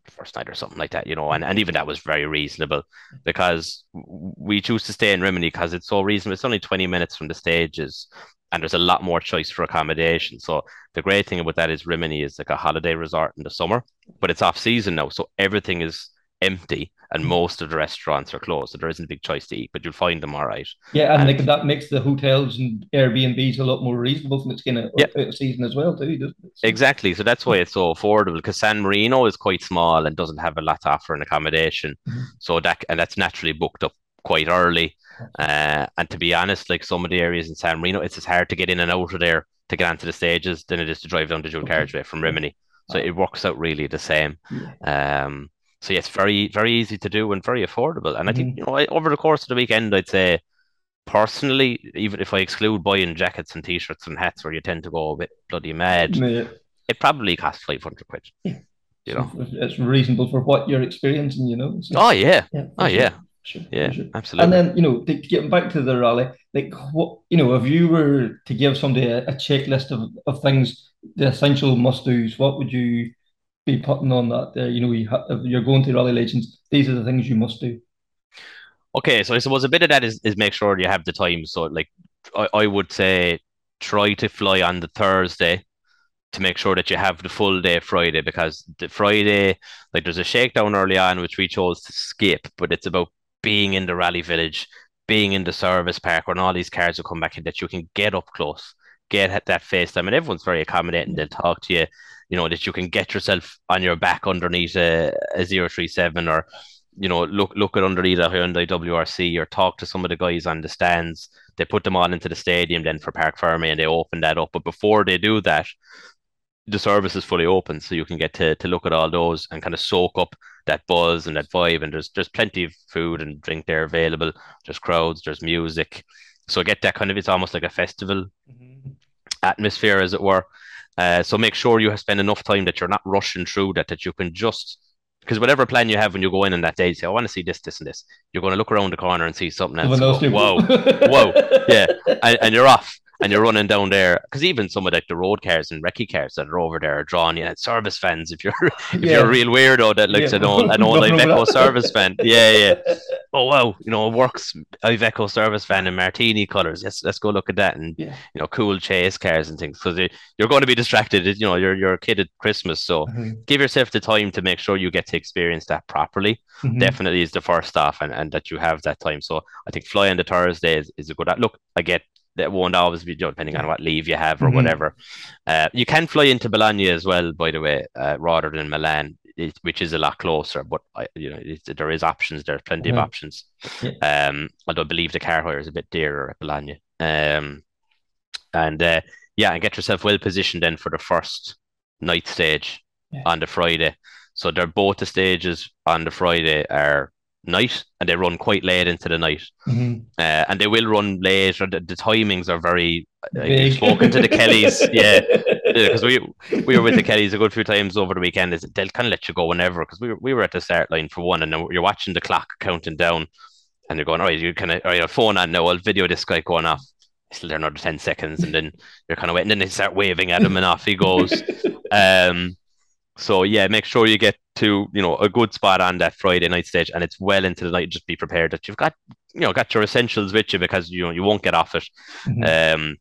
first night or something like that, you know, and, and mm-hmm. even that was very reasonable because we choose to stay in Rimini because it's so reasonable. It's only 20 minutes from the stages and there's a lot more choice for accommodation. So the great thing about that is Rimini is like a holiday resort in the summer, but it's off season now. So everything is empty and most of the restaurants are closed. So there isn't a big choice to eat, but you'll find them all right. Yeah, and, and like that makes the hotels and Airbnbs a lot more reasonable from its kind of yeah. season as well, too, doesn't it? Exactly. So that's why it's so affordable because San Marino is quite small and doesn't have a lot to offer in accommodation. Mm-hmm. So that and that's naturally booked up quite early. Uh, and to be honest, like some of the areas in San Marino, it's as hard to get in and out of there to get onto the stages than it is to drive down the dual okay. carriageway from Rimini. So it works out really the same. Um, so yeah, it's very very easy to do and very affordable. And mm-hmm. I think mm-hmm. you know I, over the course of the weekend, I'd say personally, even if I exclude buying jackets and t-shirts and hats, where you tend to go a bit bloody mad, yeah. it probably costs five hundred quid. Yeah. You know, it's reasonable for what you're experiencing. You know. So, oh yeah. yeah oh sure. yeah. Sure, yeah, sure. absolutely. And then you know, to, to back to the rally, like what you know, if you were to give somebody a, a checklist of, of things, the essential must dos, what would you be putting on that there. You know, you ha- if you're going to Rally Legends, these are the things you must do. Okay, so I suppose a bit of that is, is make sure you have the time. So, like, I, I would say try to fly on the Thursday to make sure that you have the full day Friday because the Friday, like, there's a shakedown early on which we chose to skip, but it's about being in the rally village, being in the service park when all these cars will come back in that you can get up close, get that face time, and everyone's very accommodating. They'll talk to you you know that you can get yourself on your back underneath a, a 037 or you know look look at underneath a Hyundai WRC or talk to some of the guys on the stands. They put them on into the stadium then for Parc Fermé and they open that up. But before they do that, the service is fully open, so you can get to, to look at all those and kind of soak up that buzz and that vibe. And there's there's plenty of food and drink there available. There's crowds, there's music, so get that kind of it's almost like a festival mm-hmm. Atmosphere, as it were. Uh, so make sure you spend enough time that you're not rushing through that, that you can just because whatever plan you have when you go in on that day, you say, I want to see this, this, and this. You're going to look around the corner and see something else. Go, whoa, whoa, yeah, and, and, you're off and you're running down there because even some of like the road cars and recce cars that are over there are drawn. You know, service fans. If you're if yeah. you're a real weirdo that looks yeah. an old an old Iveco service fan, yeah, yeah. Oh wow, you know, it works Iveco service fan in martini colors. Yes, let's go look at that and yeah. you know, cool chase cars and things because you're going to be distracted. You know, you're you're a kid at Christmas, so mm-hmm. give yourself the time to make sure you get to experience that properly. Mm-hmm. Definitely is the first off, and, and that you have that time. So I think flying the Thursday is, is a good. Look, I get that won't always be depending on what leave you have or mm-hmm. whatever. Uh, you can fly into Bologna as well, by the way, uh, rather than Milan, it, which is a lot closer. But I, you know, it, there is options. There are plenty mm-hmm. of options. Yeah. Um, although I believe the car hire is a bit dearer at Bologna. Um, and uh, yeah, and get yourself well positioned then for the first night stage yeah. on the Friday. So they're both the stages on the Friday are night and they run quite late into the night. Mm-hmm. uh, and they will run late or the, the timings are very uh, spoken to the kellys yeah. Because we we were with the kellys a good few times over the weekend. Is they'll kind of let you go whenever because we were, we were at the start line for one and you're watching the clock counting down and you're going all right you kind of your phone on now I'll video this guy going off. Still there another 10 seconds and then you're kind of waiting and then they start waving at him and off he goes. Um so yeah, make sure you get to you know a good spot on that Friday night stage, and it's well into the night. Just be prepared that you've got you know got your essentials with you because you know you won't get off it. Mm-hmm. Um,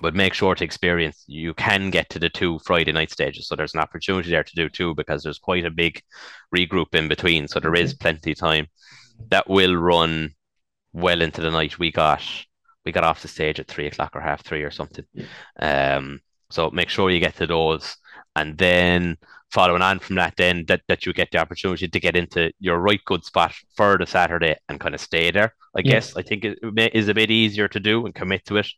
but make sure to experience you can get to the two Friday night stages. So there's an opportunity there to do two because there's quite a big regroup in between. So there is plenty of time. That will run well into the night. We got we got off the stage at three o'clock or half three or something. Yeah. Um, so make sure you get to those and then following on from that, then that, that you get the opportunity to get into your right good spot for the Saturday and kind of stay there. I Yeah. guess I think it is a bit easier to do and commit to it.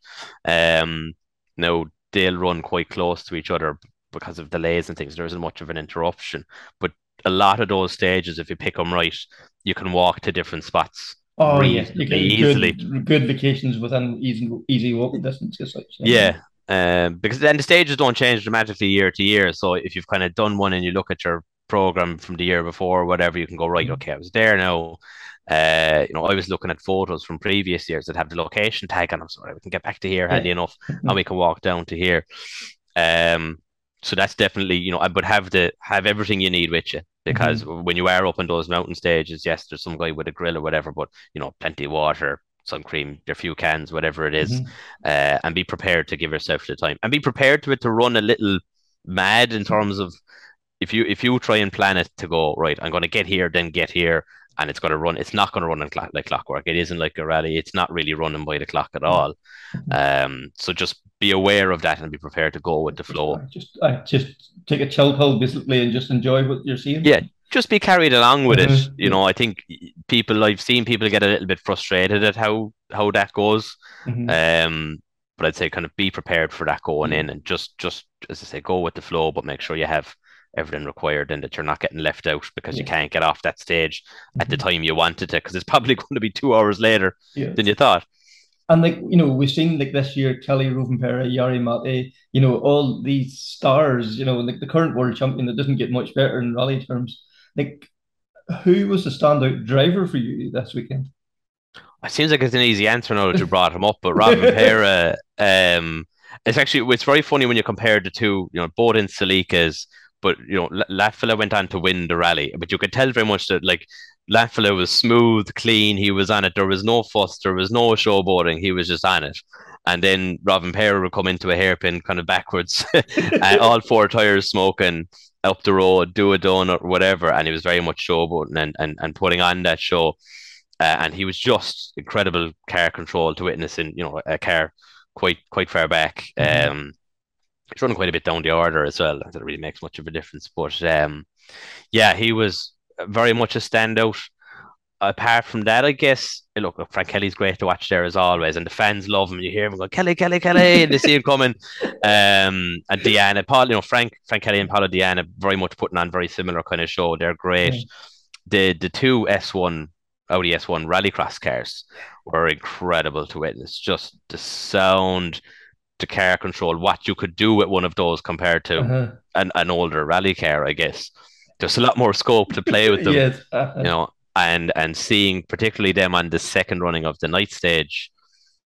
Um, now they'll run quite close to each other because of delays and things. There isn't much of an interruption, but a lot of those stages, if you pick them right, you can walk to different spots. Oh yes, you get easily. good, good locations within easy easy walking distance. Yeah. Um, because then the stages don't change dramatically year to year. So if you've kind of done one and you look at your program from the year before, whatever, you can go right. Okay, I was there now. Uh, you know, I was looking at photos from previous years that have the location tag on them, so we can get back to here handy enough, and we can walk down to here. Um, so that's definitely you know, I would have the have everything you need with you because when you are up on those mountain stages, yes, there's some guy with a grill or whatever, but you know, plenty of water, sun cream, a few cans, whatever it is Mhm. uh, and be prepared to give yourself the time. And be prepared to it to run a little mad in terms of if you if you try and plan it to go right i'm going to get here then get here and it's going to run it's not going to run on clock, like clockwork. It isn't like a rally. It's not really running by the clock at all. Um so just be aware of that and be prepared to go with the flow. Just I just take a chill pill basically and just enjoy what you're seeing. Yeah. Just be carried along with it Mhm. you know i think people i've seen people get a little bit frustrated at how how that goes Mhm. Um, but I'd say kind of be prepared for that going in and just just as I say, go with the flow, but make sure you have everything required and that you're not getting left out because you can't get off that stage at the Mhm. time you wanted to, because it's probably going to be two hours later Yeah. than you thought. And like you know, we've seen like this year, Kalle Rovanperä, Yari Mate, you know, all these stars, you know, like the current world champion that doesn't get much better in rally terms. Like, who was the standout driver for you this weekend? It seems like it's an easy answer now that you brought him up, but Robin Pera, um, it's actually it's very funny when you compare the two, you know, both in Celicas, but you know, Latvala went on to win the rally, but you could tell very much that like Latvala was smooth, clean, he was on it. There was no fuss, there was no showboating, he was just on it. And then Rovanperä would come into a hairpin kind of backwards, uh, all four tires smoking up the road, do a donut, whatever. And he was very much showboating and, and, and putting on that show. Uh, and he was just incredible car control to witness in you know a car quite quite far back. Mhm. Um, he's running quite a bit down the order as well. That really makes much of a difference. But um, yeah, he was very much a standout. Apart from that, I guess look, Frank Kelly's great to watch there as always, and the fans love him. You hear him go Kelly, Kelly, Kelly, and they see him coming. Um, and Diana, Paul, you know Frank, Frank Kelly and Paolo Diana, very much putting on very similar kind of show. They're great. Yeah. The the two S one Audi S1 rallycross cars were incredible to witness. Just the sound, the car control, what you could do with one of those compared to Uh-huh. an, an older rally car, I guess. There's a lot more scope to play with them, Yes. uh-huh. you know, and and seeing particularly them on the second running of the night stage,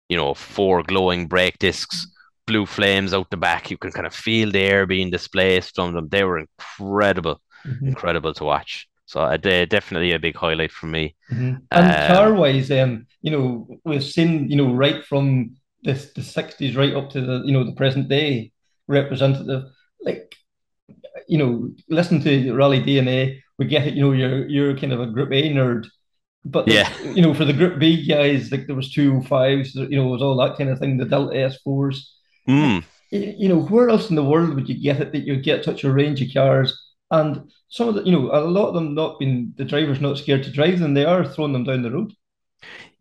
you know, four glowing brake discs, blue flames out the back. You can kind of feel the air being displaced from them. They were incredible, Mhm. incredible to watch. So uh, definitely a big highlight for me. Mhm. And Um, car wise, um, you know, we've seen, you know, right from this the sixties right up to the, you know, the present day representative, like, you know, listen to Rally DNA, we get it, you know, you're you're kind of a group A nerd. But Yeah. you know, for the group B guys, like there was two fives, you know, it was all that kind of thing, the Delta S fours. Mm. You know, where else in the world would you get it that you get such a range of cars? And some of the, you know, a lot of them not being the drivers not scared to drive them, they are throwing them down the road.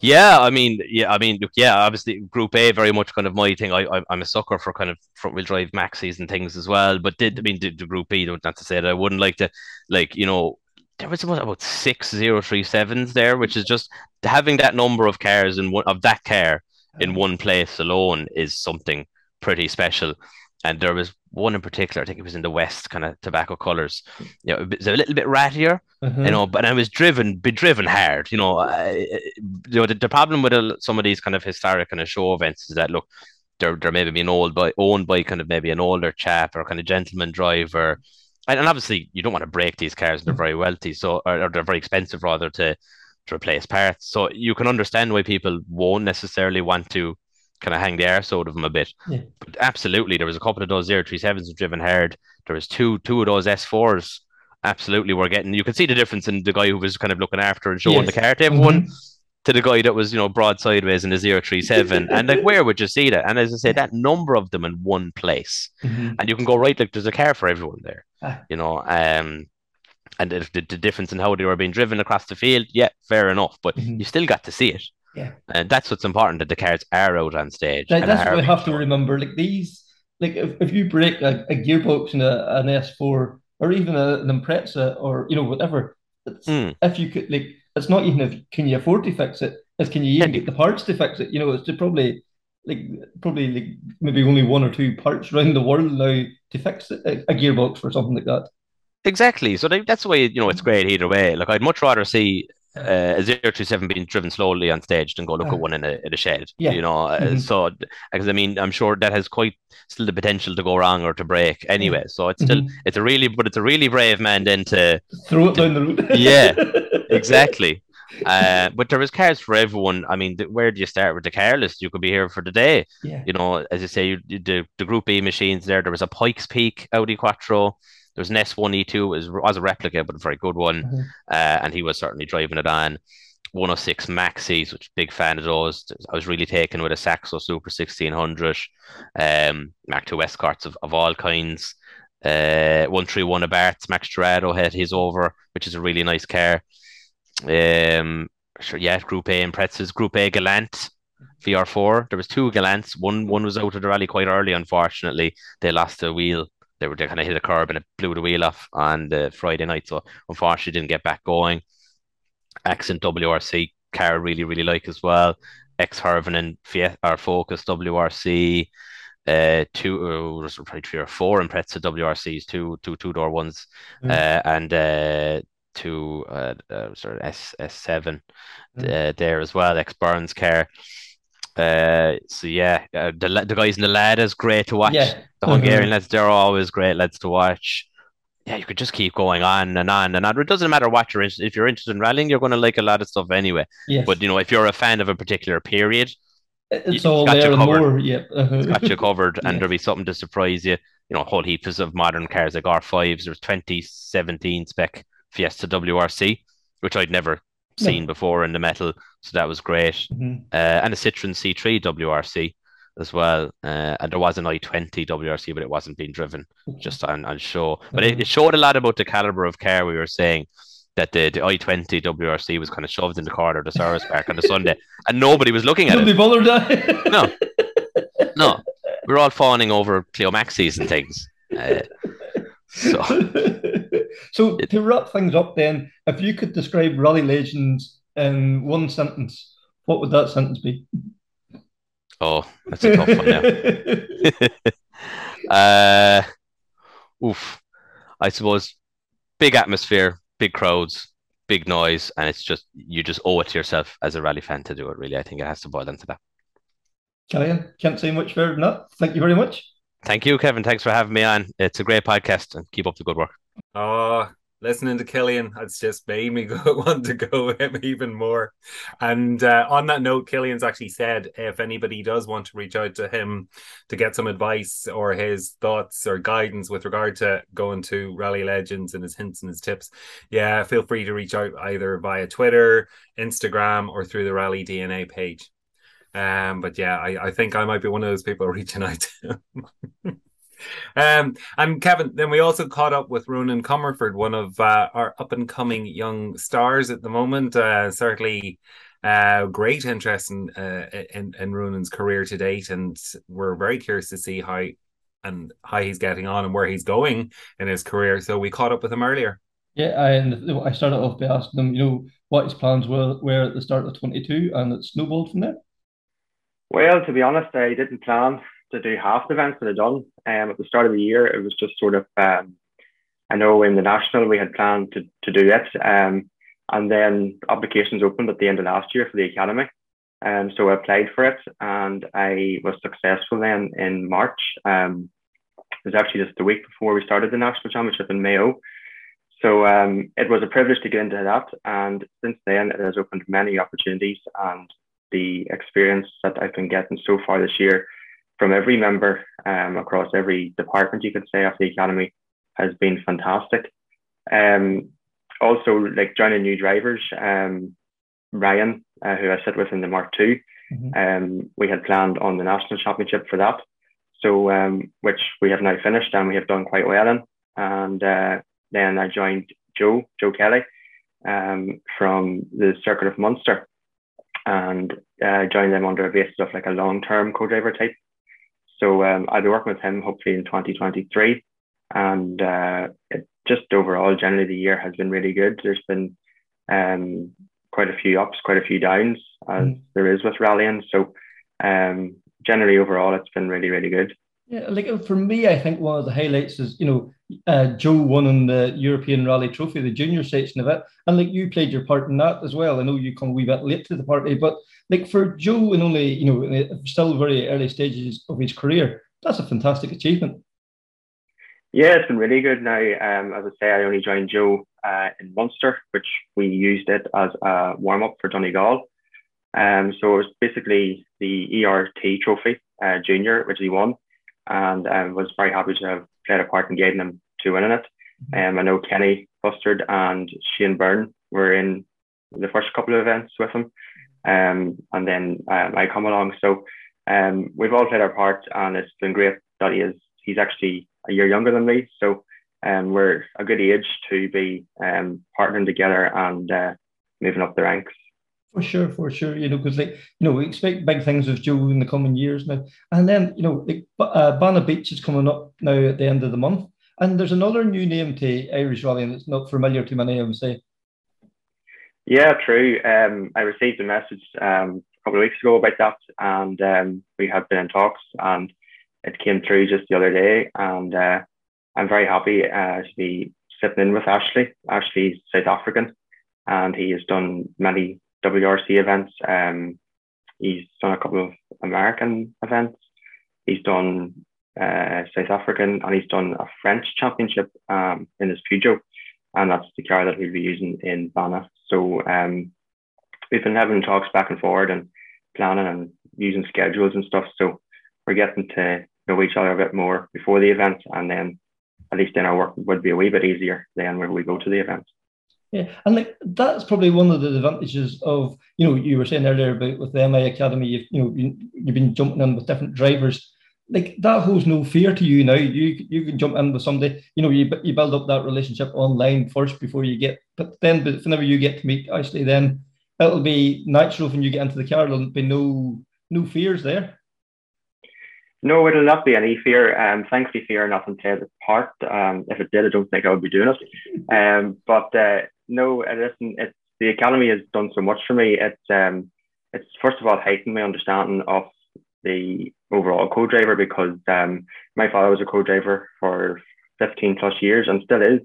Yeah, I mean, yeah, I mean, look, yeah, obviously, Group A very much kind of my thing. I, I I'm a sucker for kind of front wheel drive maxis and things as well. But did I mean the, the Group B? Not to say that I wouldn't like to, like you know, there was about, about six zero three sevens there, which is just having that number of cars in one of that car in one place alone is something pretty special. And there was one in particular, I think it was in the West, kind of tobacco colors. You know, it was a little bit rattier, Uh-huh. you know, but I was driven, be driven hard, you know. I, you know, the, the problem with a, some of these kind of historic kind of show events is that look, they're they're maybe being old by owned by kind of maybe an older chap or kind of gentleman driver, and, and obviously you don't want to break these cars; they're very wealthy, so or, or they're very expensive rather to to replace parts. So you can understand why people won't necessarily want to kind of hang the arse out of them a bit. Yeah. But absolutely, there was a couple of those 037s driven hard. There was two two of those S4s absolutely we're getting you could see the difference in the guy who was kind of looking after and showing Yes. the car to everyone Mhm. to the guy that was, you know, broad sideways in the 037. and like, where would you see that? And as I say, that number of them in one place. Mhm. And you can go right, like, there's a car for everyone there, Ah. you know. Um, and the, the, difference in how they were being driven across the field, yeah, fair enough. But Mhm. you still got to see it. Yeah. And that's what's important that the cars are out on stage. And that's what we have to remember. Like these, like if, if you break a, a gearbox in a, an S4 or even a, an Impreza or you know whatever, it's, Mm. if you could like, it's not even if can you afford to fix it. It's can you even Yeah. get the parts to fix it. You know, it's to probably like probably like maybe only one or two parts around the world now to fix a, a gearbox or something like that. Exactly. So they, that's the way, you know, it's great either way. Like, I'd much rather see uh, a 027 being driven slowly on stage than go look Uh, at one in a, in a shed, yeah. you know. Uh, Mhm. So, because I mean, I'm sure that has quite still the potential to go wrong or to break anyway. So it's still, Mhm. it's a really, but it's a really brave man then to, Throw it down the road. Yeah, exactly. Uh, but there was cars for everyone. I mean, th- where do you start with the car list? You could be here for the day. yeah. You know, as you say, you- the the Group B machines there. There was a Pikes Peak Audi Quattro. There was an S1 E2. It was, was a replica, but a very good one. Mhm. Uh, and he was certainly driving it on. 106 Maxis, which big fan of those. I was really taken with a Saxo Super 1600, um, Mark II Escorts of, of all kinds. Uh, 131 Abarth's Max Gerardo had his over, which is a really nice car. Um, sure, yeah, Group A and Pretzels, Group A Galant VR4. There was two Galants. One one was out of the rally quite early, unfortunately. They lost the wheel. They were they kind of hit a curb and it blew the wheel off on the Friday night. So unfortunately didn't get back going. Accent WRC car really, really like as well. X Harvin and Fiat or Focus WRC. Uh, two, uh, there's probably three or four Impreza WRCs, two, two two door ones, Mm. uh, and uh, two uh, uh, sort of S S seven uh, there as well. X Burns car. Uh, so yeah, uh, the the guys in the Ladas great to watch. Yeah. The Hungarian Mhm. lads, they're always great lads to watch. Yeah, you could just keep going on and on and on. It doesn't matter what you're interested. If you're interested in rallying, you're going to like a lot of stuff anyway. Yes. But you know, if you're a fan of a particular period, it's you- all got you there and covered. more. Yep. Uh-huh. got you covered, and Yeah. there'll be something to surprise you. You know, a whole heaps of modern cars like R5s. There's 2017 spec Fiesta WRC, which I'd never Seen before in the metal, so that was great. Mhm. Uh, and a Citroen C3 WRC as well. Uh, and there was an i20 WRC, but it wasn't being driven just on, on show. But it, Mhm. it showed a lot about the caliber of car we were saying. That the, the i20 WRC was kind of shoved in the corner of the service park on the Sunday, and nobody was looking at it. Nobody bothered that. No. No, we're all fawning over Clio Maxis and things. Uh, so so to wrap things up, then, if you could describe Rally Legends in one sentence, what would that sentence be? oh, that's a tough one now. uh, oof. I suppose big atmosphere, big crowds, big noise, and it's just you just owe it to yourself as a rally fan to do it. Really, I think it has to boil down to that. Killian, can't say much further than that. Thank you very much. Thank you, Kevin. Thanks for having me on. It's a great podcast, and keep up the good work. Oh, listening to Killian, it's just made me go want to go him even more. And uh, on that note, Killian's actually said if anybody does want to reach out to him to get some advice or his thoughts or guidance with regard to going to Rally Legends and his hints and his tips, yeah, feel free to reach out either via Twitter, Instagram, or through the Rally DNA page. Um, but yeah, I, I think I might be one of those people reaching out. Um, and Kevin, then we also caught up with Ronan Comerford, one of uh, our up and coming young stars at the moment. Uh, certainly, uh, great interest in, uh, in in Ronan's career to date, and we're very curious to see how and how he's getting on and where he's going in his career. So we caught up with him earlier. Yeah, I, and I started off by asking him, you know, what his plans were, were at the start of 22, and it snowballed from there. Well, to be honest, I didn't plan to do half the events that I'd done. Um, at the start of the year, it was just sort of, um, I know in the national we had planned to, to do it. Um, and then applications opened at the end of last year for the academy. Um, so I applied for it and I was successful then in March. Um, it was actually just the week before we started the national championship in Mayo. So um, it was a privilege to get into that. And since then, it has opened many opportunities and the experience that I've been getting so far this year from every member um, across every department, you could say, of the academy has been fantastic. Um, also, like joining new drivers, um, Ryan uh, who I sit with in the Mark 2 Mhm. um, we had planned on the national championship for that. So, um, which we have now finished and we have done quite well in. And uh, then I joined Joe, Joe Kelly, um, from the Circuit of Munster, and uh, joined them under a basis of like a long-term co-driver type. So um, I'll be working with him hopefully in 2023, and uh, it, just overall, generally the year has been really good. There's been um, quite a few ups, quite a few downs, as Mm. there is with rallying. So um, generally overall, it's been really, really good. Yeah, like uh, for me, I think one of the highlights is you know uh, Joe won in the European Rally Trophy, the junior section of it, and like you played your part in that as well. I know you come a wee bit late to the party, but like for Joe, and only you know still very early stages of his career, that's a fantastic achievement. Yeah, it's been really good now. Um, as I say, I only joined Joe uh, in Munster, which we used it as a warm up for Donegal. Um, so it was basically the ERT trophy, uh, junior, which he won, and um, was very happy to have played a part in getting him to winning it. Um, I know Kenny Bustard and Shane Byrne were in the first couple of events with him, um, and then um, I come along. So um, we've all played our part, and it's been great that he is. He's actually a year younger than me, so um, we're a good age to be um, partnering together and uh, moving up the ranks. For sure, for sure. You know, because like you know, we expect big things of Joe in the coming years now, and then you know, like uh, Banna Beach is coming up now at the end of the month, and there's another new name to Irish rallying that's not familiar to many. I would say. Yeah, true. Um, I received a message um, a couple of weeks ago about that, and um, we have been in talks, and it came through just the other day, and uh, I'm very happy uh, to be sitting in with Ashley. Ashley's South African, and he has done many WRC events. Um, he's done a couple of American events. He's done uh, South African, and he's done a French championship um, in his Peugeot, and that's the car that we'll be using in Banna. So um, we've been having talks back and forward and planning and using schedules and stuff. So we're getting to know each other a bit more before the event, and then at least then our work would be a wee bit easier then when we go to the event. Yeah, and like that's probably one of the advantages of you know you were saying earlier about with the MI Academy. You've you know been, you've been jumping in with different drivers. Like that holds no fear to you now. You you can jump in with somebody. You know you you build up that relationship online first before you get. But then, but whenever you get to meet Ashley, then it'll be natural when you get into the car. There'll be no no fears there. No, it'll not be any fear. Um, thankfully, fear nothing played its part. Um, if it did, I don't think I would be doing it. Um, but uh, no, it isn't. It's the academy has done so much for me. It's um, it's first of all heightened my understanding of the overall co-driver because um, my father was a co-driver for 15 plus years and still is.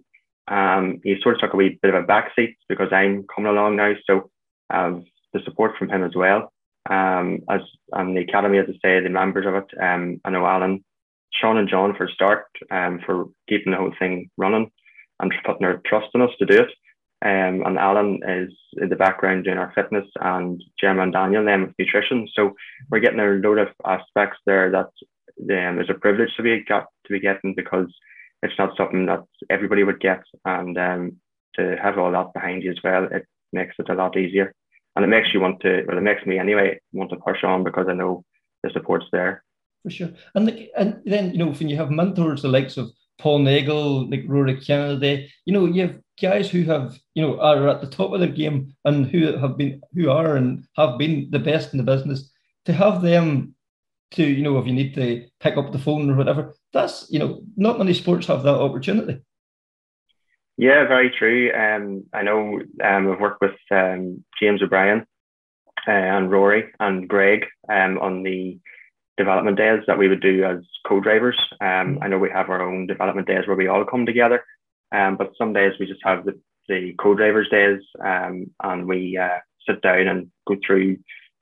Um, he sort of took a wee bit of a backseat because I'm coming along now, so um, the support from him as well. Um, as and the academy, as I say, the members of it. Um, I know Alan, Sean, and John for start, um, for keeping the whole thing running and putting their trust in us to do it. Um, and Alan is in the background doing our fitness, and Gemma and Daniel them with nutrition. So we're getting a load of aspects there that um, is a privilege to be got to be getting because it's not something that everybody would get, and um, to have all that behind you as well, it makes it a lot easier. And it makes you want to well it makes me anyway want to push on because i know the support's there. For sure. And like and then you know when you have mentors the likes of paul nagle like rory kennedy you know you have guys who have you know are at the top of their game and who have been who are and have been the best in the business to have them to you know if you need to pick up the phone or whatever that's you know not many sports have that opportunity yeah, very true. Um, I know um, I've worked with um, James O'Brien uh, and Rory and Greg um, on the development days that we would do as co-drivers. Um, I know we have our own development days where we all come together, um, but some days we just have the, the co-drivers days um, and we uh, sit down and go through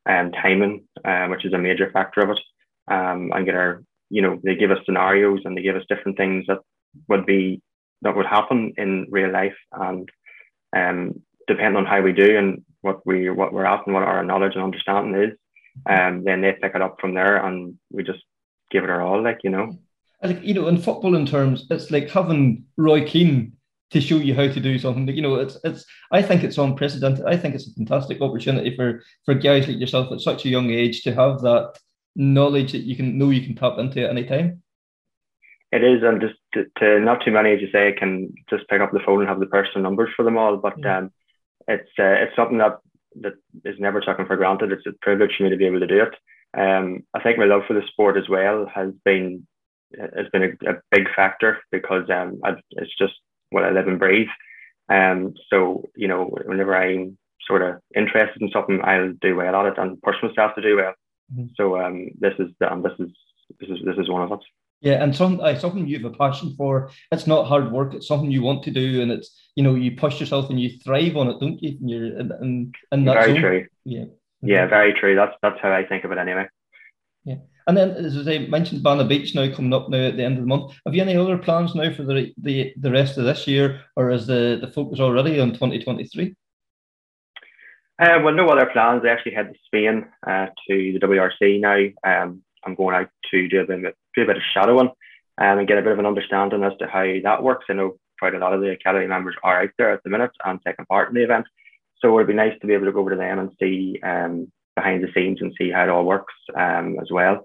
um, timing, uh, which is a major factor of it, um, and get our, you know, they give us scenarios and they give us different things that would be that would happen in real life and um, depending on how we do and what we what we're at and what our knowledge and understanding is um, then they pick it up from there and we just give it our all like you know like you know in football in terms it's like having Roy Keane to show you how to do something. You know, it's it's. I think it's unprecedented. I think it's a fantastic opportunity for for guys like yourself at such a young age to have that knowledge that you can know you can tap into at any time. It is, and just to, to not too many, as you say, can just pick up the phone and have the personal numbers for them all. But yeah. um, it's uh, it's something that that is never taken for granted. It's a privilege for me to be able to do it. Um, I think my love for the sport as well has been has been a, a big factor because um, I, it's just what I live and breathe. Um, so you know, whenever I'm sort of interested in something, I'll do well at it and push myself to do well. Mm-hmm. So um, this is um, this is this is this is one of it. Yeah, and some uh, something you have a passion for. It's not hard work. It's something you want to do, and it's you know you push yourself and you thrive on it, don't you? And you're and and that's very zone. true. Yeah. Yeah, very true. That's that's how I think of it anyway. Yeah. And then, as I mentioned, Banna Beach now coming up now at the end of the month. Have you any other plans now for the the, the rest of this year, or is the, the focus already on 2023? Uh, well, no other plans. I actually head to Spain uh, to the WRC now. Um, I'm going out to do a bit, of, do a bit of shadowing um, and get a bit of an understanding as to how that works. I know quite a lot of the academy members are out there at the minute and taking part in the event. So it would be nice to be able to go over to them and see um, behind the scenes and see how it all works um, as well.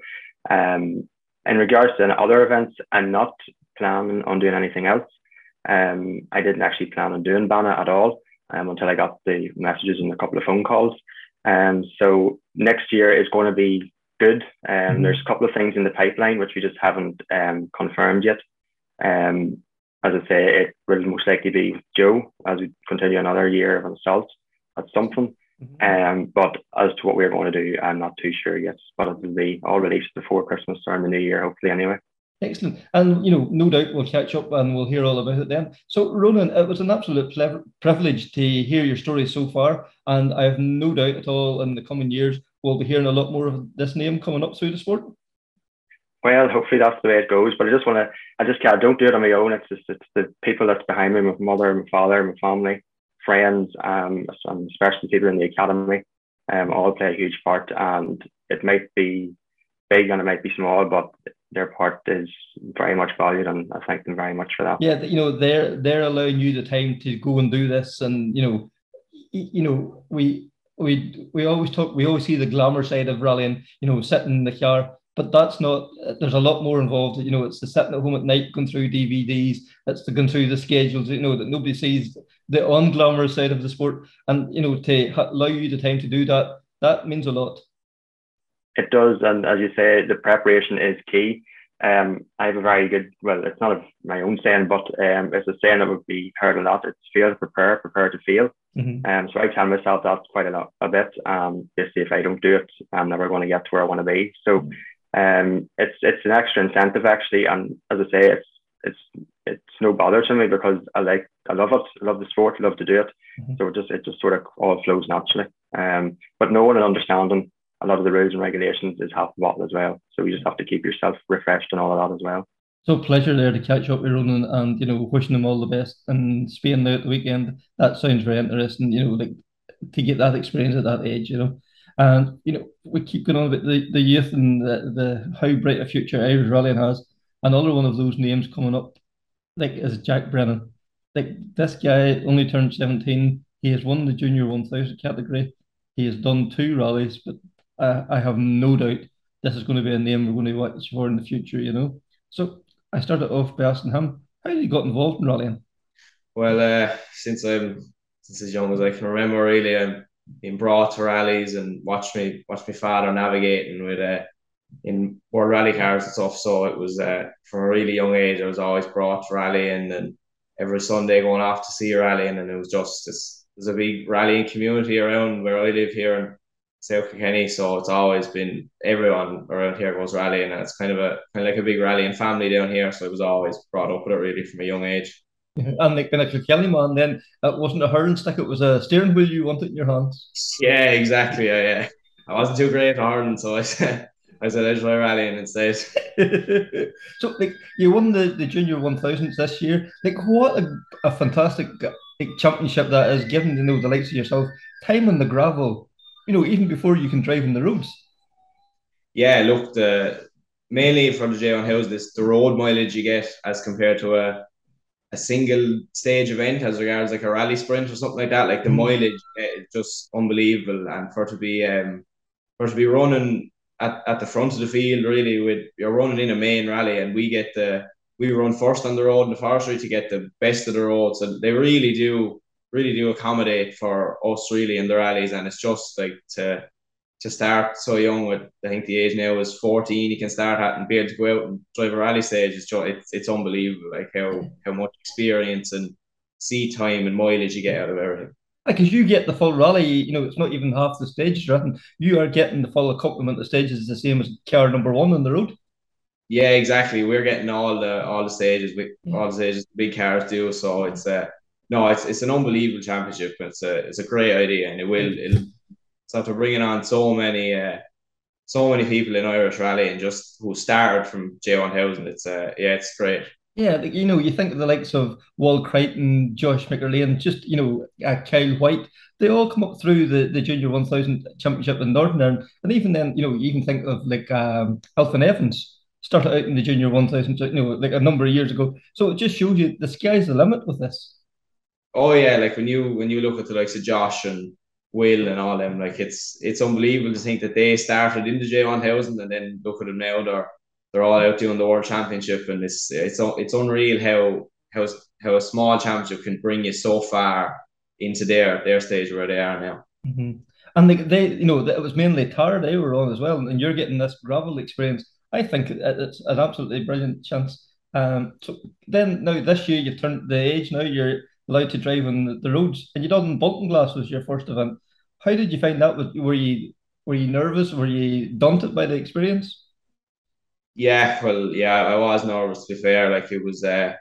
Um, in regards to other events, I'm not planning on doing anything else. Um, I didn't actually plan on doing Banna at all um, until I got the messages and a couple of phone calls. Um, so next year is going to be good. Um, mm-hmm. There's a couple of things in the pipeline which we just haven't um, confirmed yet. Um, as I say, it will most likely be Joe as we continue another year of assault at something. Mm-hmm. Um, but as to what we're going to do, I'm not too sure yet. But it will be all released before Christmas or in the new year, hopefully, anyway. Excellent. And, you know, no doubt we'll catch up and we'll hear all about it then. So, Ronan, it was an absolute privilege to hear your story so far. And I have no doubt at all in the coming years, we'll be hearing a lot more of this name coming up through the sport. Well, hopefully that's the way it goes. But I just want to, I just can't, don't do it on my own. It's just, it's the people that's behind me, my mother, my father, my family, friends, um, especially people in the academy, um, all play a huge part. And it might be big and it might be small, but their part is very much valued, and I thank them very much for that. Yeah, you know, they're they're allowing you the time to go and do this, and you know, you know, we we we always talk, we always see the glamour side of rallying, you know, sitting in the car, but that's not. There's a lot more involved. You know, it's the sitting at home at night, going through DVDs. It's the going through the schedules. You know that nobody sees the unglamorous side of the sport, and you know, to allow you the time to do that, that means a lot. It does, and as you say, the preparation is key. Um, I have a very good, well, it's not a, my own saying, but um, it's a saying that would be heard a lot. It's feel to prepare, prepare to feel. Mm-hmm. Um, so I tell myself that quite a lot, a bit. Um, basically, if I don't do it, I'm never going to get to where I want to be. So, um, it's it's an extra incentive actually, and as I say, it's it's it's no bother to me because I like I love it, I love the sport, I love to do it. Mm-hmm. So it just it just sort of all flows naturally. Um, but knowing and understanding a lot of the rules and regulations is half the battle as well. So you just have to keep yourself refreshed and all of that as well. So pleasure there to catch up with Ronan and you know wishing them all the best and Spain there at the weekend. That sounds very interesting. You know, like to get that experience at that age. You know, and you know we keep going on about the, the youth and the, the how bright a future Irish rallying has. Another one of those names coming up, like is Jack Brennan. Like this guy only turned seventeen. He has won the junior one thousand category. He has done two rallies, but I have no doubt this is going to be a name we're going to watch for in the future, you know. So I started off by asking him how he got involved in rallying. Well, uh, since I'm since as young as I can remember, really, I'm being brought to rallies and watch me watch my father navigating with uh, in world rally cars and stuff. So it was uh, from a really young age, I was always brought to rallying and every Sunday going off to see a rallying, and it was just this. There's a big rallying community around where I live here, and South Kilkenny, so it's always been everyone around here goes rallying, and it's kind of a kind of like a big rallying family down here. So I was always brought up with it really from a young age. And like being a Kilkenny man, then it wasn't a hurling stick; it was a steering wheel you wanted in your hands. Yeah, exactly. Yeah, I wasn't too great at hurling, so I said. I said I'd try rallying instead. so, like, you won the, the junior one thousands this year. Like, what a, a fantastic like, championship that is, given to know the likes of yourself. Time on the gravel, you know, even before you can drive in the roads. Yeah, look, the mainly from the J1 House, this the road mileage you get as compared to a a single stage event as regards like a rally sprint or something like that. Like the Mm. mileage is just unbelievable, and for to be um for to be running at, at the front of the field really with you're running in a main rally, and we get the we run first on the road in the forestry to get the best of the roads So they really do really do accommodate for us really in the rallies, and it's just like to to start so young with I think the age now is 14 you can start at and be able to go out and drive a rally stage it's just, it's, it's unbelievable like how how much experience and seat time and mileage you get out of everything Because you get the full rally, you know, it's not even half the stages, right? You are getting the full accompaniment of the stages, is the same as car number one on the road. yeah exactly. We're getting all the all the stages. With Yeah. all the stages the big cars do. So it's uh no it's it's an unbelievable championship. It's a it's a great idea and it will it'll it's after bringing on so many uh so many people in Irish rally and just who started from J1000 it's uh yeah it's great Yeah, you know, you think of the likes of Wal Creighton, Josh McErlean, just, you know, uh, Kyle White, they all come up through the, the Junior 1000 Championship in Northern Ireland. And even then, you know, you even think of like um, Elfyn Evans started out in the Junior 1000, you know, like a number of years ago. So it just shows you the sky's the limit with this. Oh yeah, like when you when you look at the likes of Josh and Will and all them, like it's it's unbelievable to think that they started in the J one thousand and then look at them now they're they're all out doing the world championship and it's it's it's unreal how how how a small championship can bring you so far into their their stage where they are now. Mm-hmm. And they, they, you know, it was mainly tar they were on as well, and you're getting this gravel experience. I think it's an absolutely brilliant chance. Um, so then now this year you've turned the age. Now you're allowed to drive on the roads, and you done Baltinglass was your first event. How did you find that? Were you were you nervous? Were you daunted by the experience? Yeah, well, yeah, I was nervous. To be fair, like it was, uh,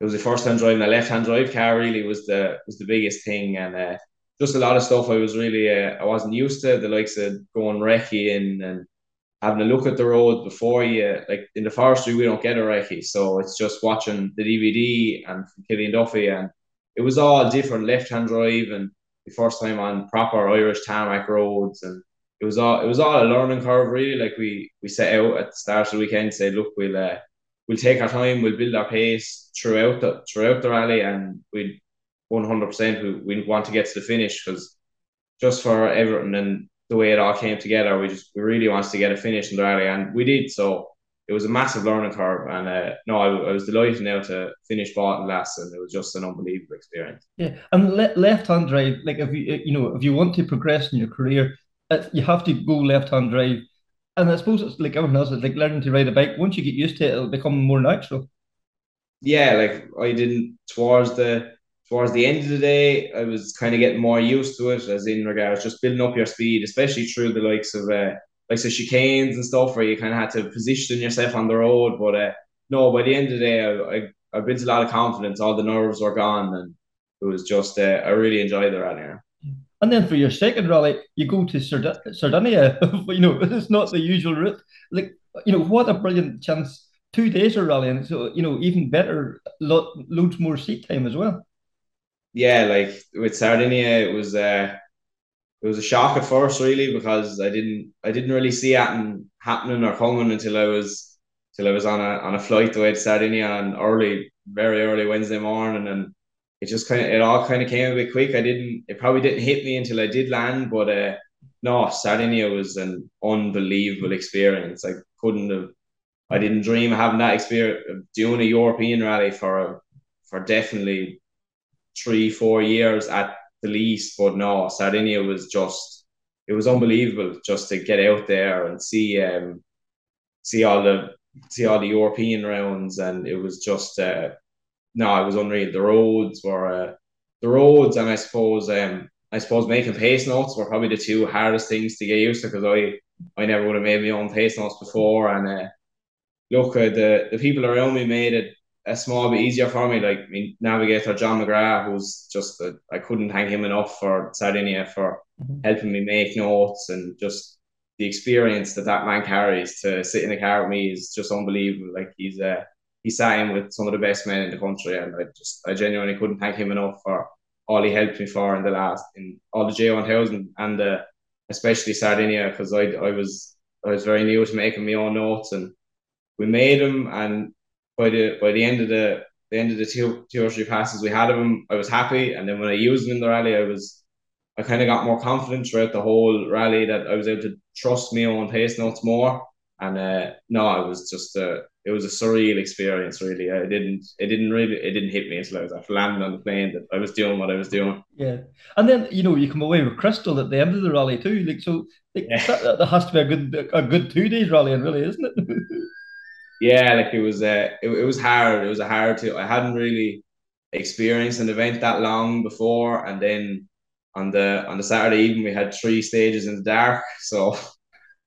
it was the first time driving a left-hand drive car. Really, was the was the biggest thing, and uh, just a lot of stuff. I was really, uh, I wasn't used to the likes of going recce in and having a look at the road before you. Like in the forestry, we don't get a recce, so it's just watching the DVD and Killian Duffy, and it was all different left-hand drive and the first time on proper Irish tarmac roads and it was all it was all a learning curve really. Like we we set out at the start of the weekend, say, look, we'll uh, we'll take our time, we'll build our pace throughout the throughout the rally, and we one hundred percent we we want to get to the finish because just for everything and the way it all came together, we just we really wanted to get a finish in the rally, and we did. So it was a massive learning curve, and uh, no, I, I was delighted now to finish Baltinglass, and it was just an unbelievable experience. Yeah, and le- left-hand drive, like if you you know if you want to progress in your career, you have to go left-hand drive. And I suppose it's like everything else. It's like learning to ride a bike. Once you get used to it, it'll become more natural. Yeah, like I didn't towards the towards the end of the day, I was kind of getting more used to it, as in regards just building up your speed, especially through the likes of uh, likes of chicanes and stuff, where you kind of had to position yourself on the road. But uh, no, by the end of the day, I, I built a lot of confidence. All the nerves were gone, and it was just uh, I really enjoyed the rally. And then for your second rally, you go to Sard- Sardinia. you know, it's not the usual route. Like, you know, what a brilliant chance. Two days of rallying. So, you know, even better, lo- loads more seat time as well. Yeah, like with Sardinia, it was uh, it was a shock at first, really, because I didn't I didn't really see it happening or coming until I was till I was on a on a flight away to Sardinia on early, very early Wednesday morning, and it just kind of it all kind of came a bit quick. I didn't it probably didn't hit me until I did land, but uh, no, Sardinia was an unbelievable experience. I couldn't have, I didn't dream of having that experience of doing a European rally for for definitely three four years at the least. But no, Sardinia was just it was unbelievable just to get out there and see um see all the see all the European rounds, and it was just. Uh, no, it was unreal. The roads were uh, the roads, and I suppose um, I suppose making pace notes were probably the two hardest things to get used to because I I never would have made my own pace notes before, and uh, look, uh, the the people around me made it a small bit easier for me. Like I mean, navigator John McGrath, who's just uh, I couldn't thank him enough for Sardinia for mm-hmm. helping me make notes and just the experience that that man carries to sit in the car with me is just unbelievable. Like he's uh, he in with some of the best men in the country, and I just I genuinely couldn't thank him enough for all he helped me for in the last in all the J one thousand and uh, especially Sardinia because I I was I was very new to making my own notes and we made them and by the by the end of the the end of the two two or three passes we had of him, I was happy. And then when I used him in the rally, I was I kind of got more confident throughout the whole rally that I was able to trust my own pace notes more. And uh, no, it was just a it was a surreal experience. Really, I didn't it didn't really it didn't hit me until I was after landing on the plane that I was doing what I was doing. Yeah, and then you know you come away with Crystal at the end of the rally too. Like so, like, yeah. that, that has to be a good a good two days rally, and really, isn't it? yeah, like it was uh, it, it was hard. It was a hard to I hadn't really experienced an event that long before, and then on the on the Saturday evening we had three stages in the dark, so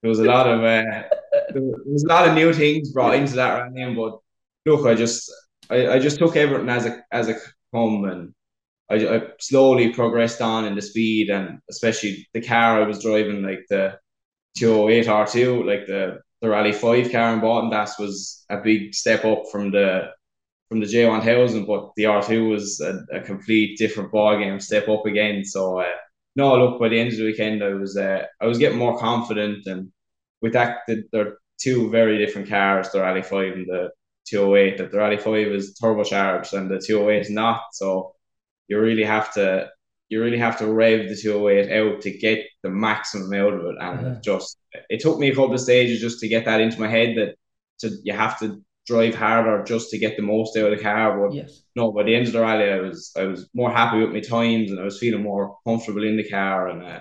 there was a lot of uh, there was a lot of new things brought into that running. But look, I just I, I just took everything as a as a come and I, I slowly progressed on in the speed and especially the car I was driving like the 208 R2 like the the Rally 5 car in Baltinglass was a big step up from the from the J1000 but the R2 was a, a complete different ball game step up again so uh, no look by the end of the weekend I was uh, I was getting more confident and with that the, they're two very different cars the Rally 5 and the 208 that the Rally 5 is turbocharged and the 208 is not. So you really have to you really have to rev the 208 out to get the maximum out of it. And yeah. just it took me a couple of stages just to get that into my head that to you have to drive harder just to get the most out of the car. But yes. no by the end of the rally I was I was more happy with my times and I was feeling more comfortable in the car. And uh,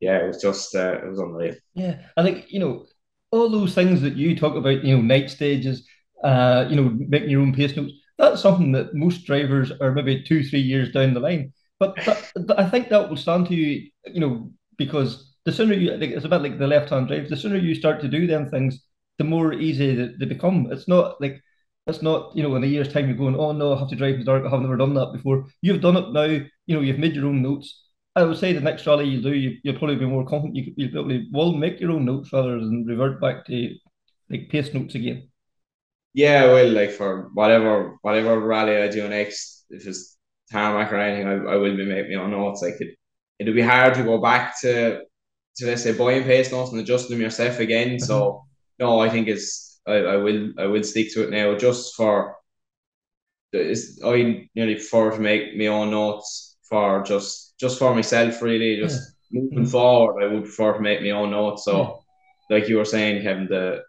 yeah it was just uh, it was unreal. Yeah. I think you know all those things that you talk about you know night stages uh you know making your own pace notes that's something that most drivers are maybe two, three years down the line. But that, I think that will stand to you, you know, because the sooner you, it's a bit like the left-hand drive. The sooner you start to do them things, the more easy they become. It's not like it's not, you know, in a year's time you're going, oh no, I have to drive in the dark. I have never done that before. You've done it now. You know, you've made your own notes. I would say the next rally you do, you, will probably be more confident. You, you'll probably will make your own notes rather than revert back to like pace notes again. Yeah, well, like for whatever whatever rally I do next, if it's tarmac or anything, I, I will be making my own notes. Like it, it'll be hard to go back to to let's say buying pace notes and adjusting them yourself again. Mm-hmm. So no, I think it's I, I will I will stick to it now just for it's, I nearly prefer to make my own notes for just just for myself really just yeah. moving mm-hmm. forward I would prefer to make my own notes so yeah. like you were saying Kevin the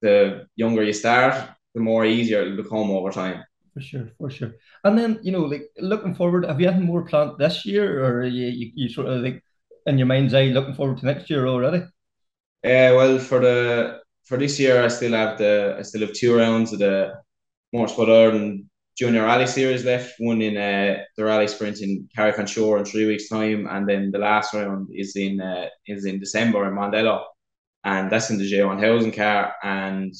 the younger you start, the more easier it'll become over time. For sure, for sure. And then you know, like looking forward, have you had more plant this year, or you, you, you sort of like in your mind's eye looking forward to next year already? Yeah, uh, well, for the for this year, I still have the I still have two rounds of the more Motorsport Ireland Junior Rally Series left. One in uh, the Rally Sprint in Carrick-on-Suir in three weeks' time, and then the last round is in uh, is in December in Mondello and that's in the J1000 car. And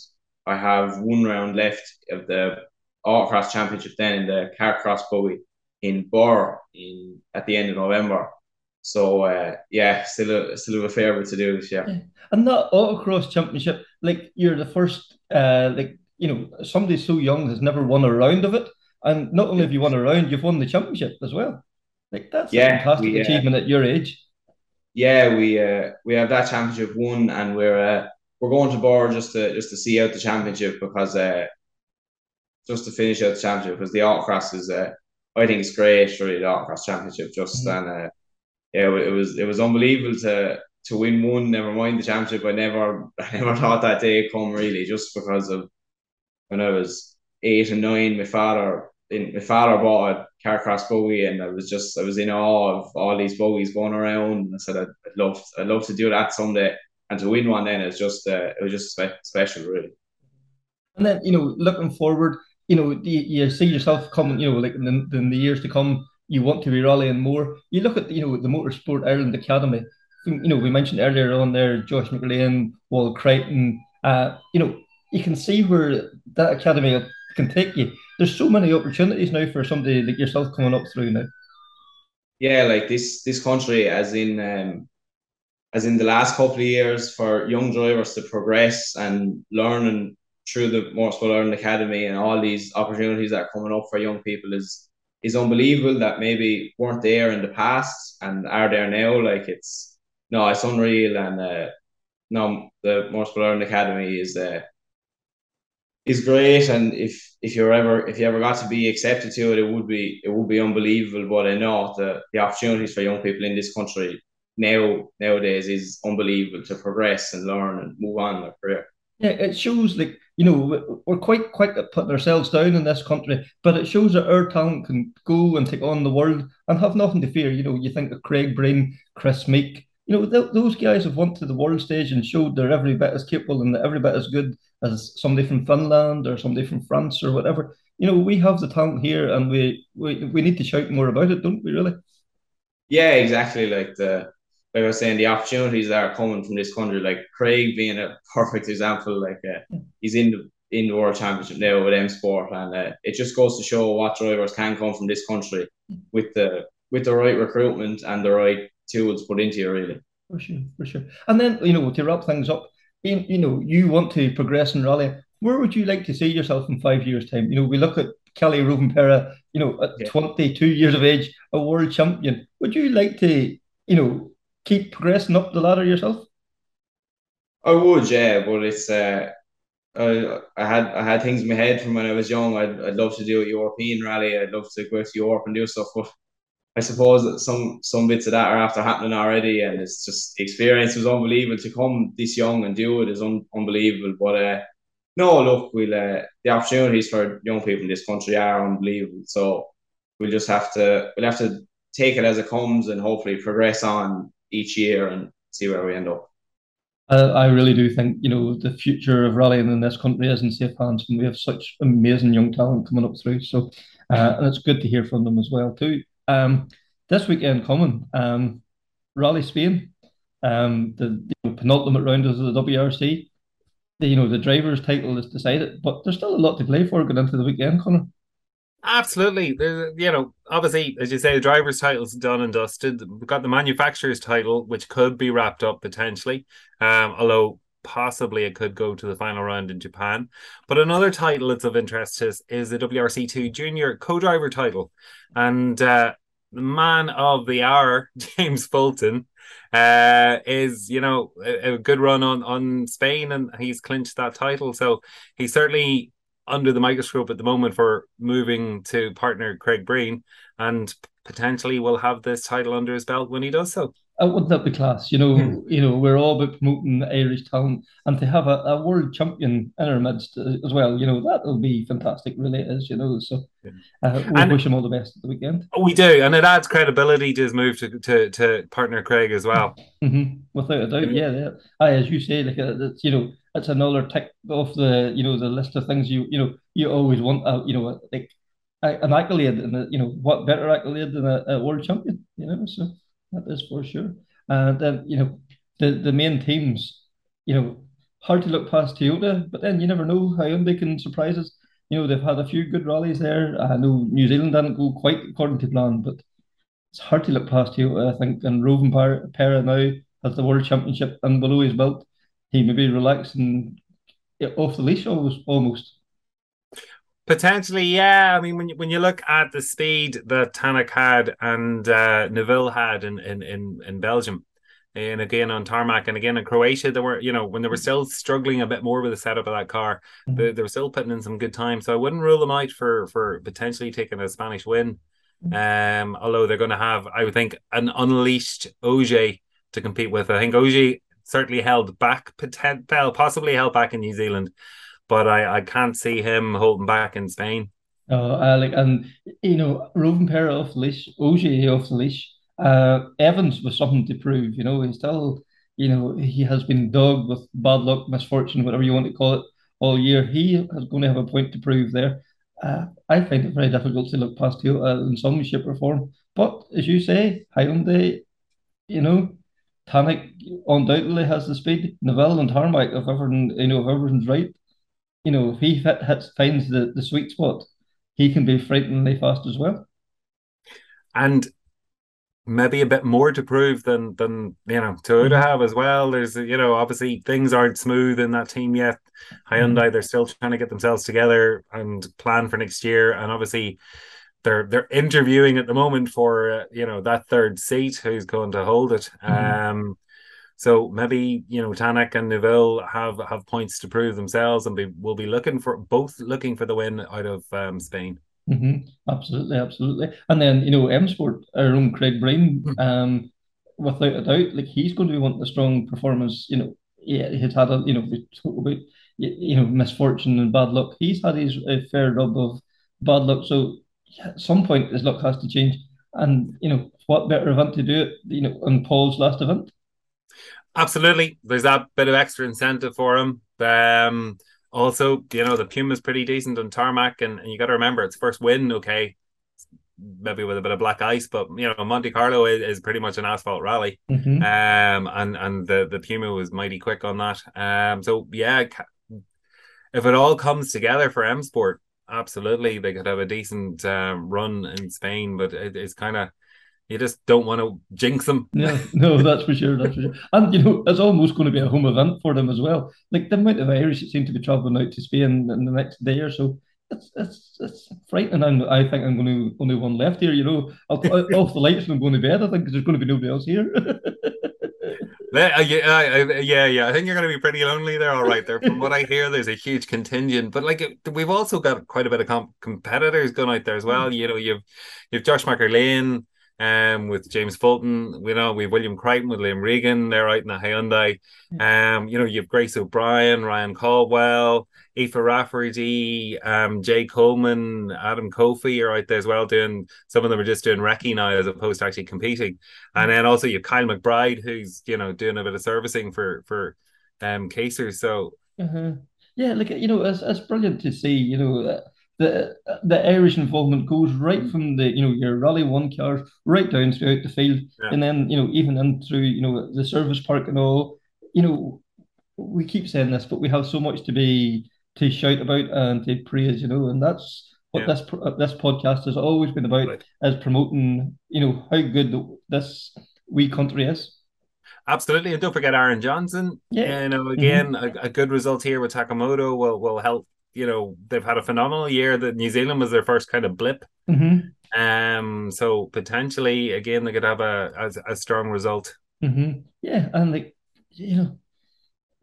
I have one round left of the Autocross Championship then in the Carcross Bowie in Birr in at the end of November. So uh, yeah, still a still a fair bit to do this year. Yeah. And that Autocross Championship, like you're the first, uh, like you know, somebody so young has never won a round of it, and not only have you won a round, you've won the championship as well. Like that's yeah, a fantastic we, uh, achievement at your age yeah, we uh, we have that championship won, and we're uh, we're going to bar just to just to see out the championship because uh, just to finish out the championship because the autocross is uh, I think it's great really the autocross championship just mm-hmm. and uh, yeah it was it was unbelievable to to win one never mind the championship I never I never thought that day come really just because of when I was eight and nine my father in, my father bought a Carcross buggy, and I was just I was in awe of all these buggies going around. And I said I'd, I'd love I'd love to do that someday, and to win one then it's just uh, it was just spe- special, really. And then you know, looking forward, you know, you, you see yourself coming, you know, like in the, in the years to come, you want to be rallying more. You look at you know the Motorsport Ireland Academy. You know, we mentioned earlier on there, Josh McErlean, Wall Creighton. Uh, you know, you can see where that academy can take you there's so many opportunities now for somebody like yourself coming up through now. Yeah, like this this country, as in um, as in the last couple of years, for young drivers to progress and learn and through the Motorsport Ireland Academy and all these opportunities that are coming up for young people is is unbelievable that maybe weren't there in the past and are there now. Like it's no, it's unreal and uh, no, the Motorsport Ireland Academy is uh, is great, and if if you're ever if you ever got to be accepted to it, it would be it would be unbelievable. But I know the the opportunities for young people in this country now nowadays is unbelievable to progress and learn and move on in their career. Yeah, it shows like you know we're quite quick at putting ourselves down in this country, but it shows that our talent can go and take on the world and have nothing to fear. You know, you think of Craig Breen, Kris Meeke, You know, th- those guys have went to the world stage and showed they're every bit as capable and every bit as good as somebody from Finland or somebody from France or whatever. You know, we have the talent here, and we we, we need to shout more about it, don't we? Really? Yeah, exactly. Like the like I was saying, the opportunities that are coming from this country, like Craig being a perfect example, like uh, he's in the in the World Championship now with M Sport, and uh, it just goes to show what drivers can come from this country with the with the right recruitment and the right tools put into you, really. For sure, for sure. And then you know to wrap things up, you, you know you want to progress in rally. Where would you like to see yourself in five years' time? You know, we look at Kalle Rovanperä, you know, at yeah. 22 years of age, a world champion. Would you like to, you know, keep progressing up the ladder yourself? I would, yeah, but it's uh, I, I had I had things in my head from when I was young. I'd, I'd love to do a European rally. I'd love to go to Europe and do stuff, but I suppose that some some bits of that are after happening already, and it's just the experience was unbelievable to come this young and do it is un, unbelievable. But uh, no, look, we'll uh, the opportunities for young people in this country are unbelievable. So we'll just have to we'll have to take it as it comes and hopefully progress on each year and see where we end up. I really do think you know the future of rallying in this country is in safe hands, and we have such amazing young talent coming up through. So, uh, and it's good to hear from them as well too. Um, this weekend coming, um, Rally Spain, um, the, the penultimate round of the WRC. The, you know the driver's title is decided, but there's still a lot to play for going into the weekend, Connor. Absolutely. You know, obviously, as you say, the driver's title's done and dusted. We've got the manufacturer's title, which could be wrapped up potentially, um, although possibly it could go to the final round in Japan. But another title that's of interest is, is the WRC2 Junior co-driver title. And uh, the man of the hour, James Fulton, uh, is, you know, a, a good run on, on Spain and he's clinched that title. So he's certainly under the microscope at the moment for moving to partner Craig Breen and potentially will have this title under his belt when he does so. Uh, wouldn't that be class? You know, mm. you know, we're all about promoting Irish talent, and to have a, a world champion in our midst uh, as well. You know, that'll be fantastic. Really, is. You know, so uh, we and wish him all the best at the weekend. We do, and it adds credibility to his move to to, to partner Craig as well. Mm-hmm. Without a doubt, yeah, yeah. Aye, as you say, like uh, it's you know, it's another tick off the you know the list of things you you know you always want. Uh, you know, like an accolade, and you know what better accolade than a, a world champion? You know, so that is for sure. And then you know the the main teams, you know, hard to look past Toyota, but then you never know how they can surprise us. You know, they've had a few good rallies there. I know New Zealand didn't go quite according to plan, but it's hard to look past Toyota, I think. And Roven Rovanperä now has the World Championship and below his belt. He may be relaxing eh, off the leash almost. almost. Potentially, yeah. I mean, when you, when you look at the speed that Tanak had and uh, Neuville had in, in, in, in Belgium, and again on tarmac, and again in Croatia, they were, you know, when they were still struggling a bit more with the setup of that car, mm-hmm. they, they were still putting in some good time. So I wouldn't rule them out for for potentially taking a Spanish win. Mm-hmm. Um, although they're going to have, I would think, an unleashed Ogier to compete with. I think Ogier certainly held back, possibly held back in New Zealand but I, I can't see him holding back in Spain. Oh, like and you know, Rovanperä off the leash, Ogier off the leash. Uh, Evans was something to prove. You know, he's still, you know, he has been dogged with bad luck, misfortune, whatever you want to call it, all year. He is going to have a point to prove there. Uh, I find it very difficult to look past you uh, in some shape or form. But as you say, Hyundai, you know, Tanak undoubtedly has the speed. Neuville and Tarmac, if everything, you know, if everything's right, you know, if he hits, finds the, the sweet spot, he can be frighteningly fast as well. And maybe a bit more to prove than than you know Toyota mm-hmm. have as well. There's you know obviously things aren't smooth in that team yet. Hyundai mm-hmm. they're still trying to get themselves together and plan for next year, and obviously they're they're interviewing at the moment for uh, you know that third seat who's going to hold it. Mm-hmm. Um, So maybe you know Tanak and Neuville have have points to prove themselves, and be, will be looking for both looking for the win out of um, Spain. Mm-hmm. Absolutely, absolutely. And then you know M Sport, our own Craig Breen, hmm. um, without a doubt, like he's going to be wanting a strong performance. You know, yeah, he's had a you know we talk about you know misfortune and bad luck. He's had his a fair rub of bad luck. So at some point his luck has to change. And you know what better event to do it? You know, on Paul's last event. Absolutely, there's that bit of extra incentive for him. Um, also, you know, the Puma's pretty decent on tarmac, and, and you got to remember it's first win. Okay, maybe with a bit of black ice, but you know Monte Carlo is, is pretty much an asphalt rally, mm-hmm. um, and and the the Puma was mighty quick on that. Um, so yeah, if it all comes together for M Sport, absolutely they could have a decent um, run in Spain, but it, it's kind of you just don't want to jinx them. Yeah, no, that's for sure. That's for sure. And you know, it's almost going to be a home event for them as well. Like the amount of Irish that seem to be travelling out to Spain in the next day or so. It's it's it's frightening. And I think I'm going to only one left here. You know, I'll off the lights and I'm going to bed. I think because there's going to be nobody else here. Uh, yeah, uh, yeah, yeah. I think you're going to be pretty lonely there. All right, there. From what I hear, there's a huge contingent, but like we've also got quite a bit of comp- competitors going out there as well. You know, you've you've Josh McErlean, um, with James Fulton. We know we've William Creighton with Liam Regan. They're out in the Hyundai. Um, you know, you have Grace O'Brien, Ryan Caldwell, Aoife Rafferty, um, Jay Coleman, Adam Kofi are out there as well doing some of them are just doing recce now as opposed to actually competing. And then also you have Kyle McBride who's, you know, doing a bit of servicing for for um casers. So uh-huh. yeah, like you know, it's, it's brilliant to see, you know, uh, the the Irish involvement goes right from the you know your rally one cars right down throughout the field, yeah. and then you know even in through you know the service park and all. You know, we keep saying this, but we have so much to be to shout about and to praise. You know, and that's what yeah. this this podcast has always been about: right. is promoting you know how good this wee country is. Absolutely, and don't forget Aaron Johnston. Yeah, you know, again, mm-hmm. a, a, good result here with Takamoto will will help you know they've had a phenomenal year. That New Zealand was their first kind of blip. Mm-hmm. Um, so potentially again they could have a a, a strong result. Mm-hmm. Yeah, and like you know,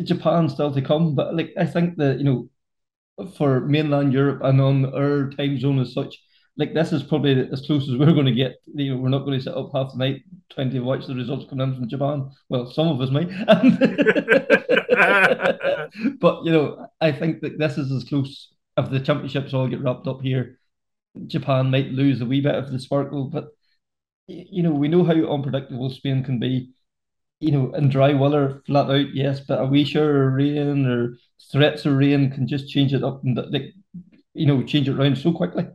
Japan still to come, but like I think that you know, for mainland Europe and on our time zone as such, like this is probably as close as we're going to get. You know, we're not going to sit up half the night trying to watch the results come in from Japan. Well, some of us might. but you know, I think that this is as close. If the championships all get wrapped up here, Japan might lose a wee bit of the sparkle. But you know, we know how unpredictable Spain can be. You know, in dry weather, flat out, yes, but a wee shower of rain or threats of rain can just change it up and like, you know, change it around so quickly.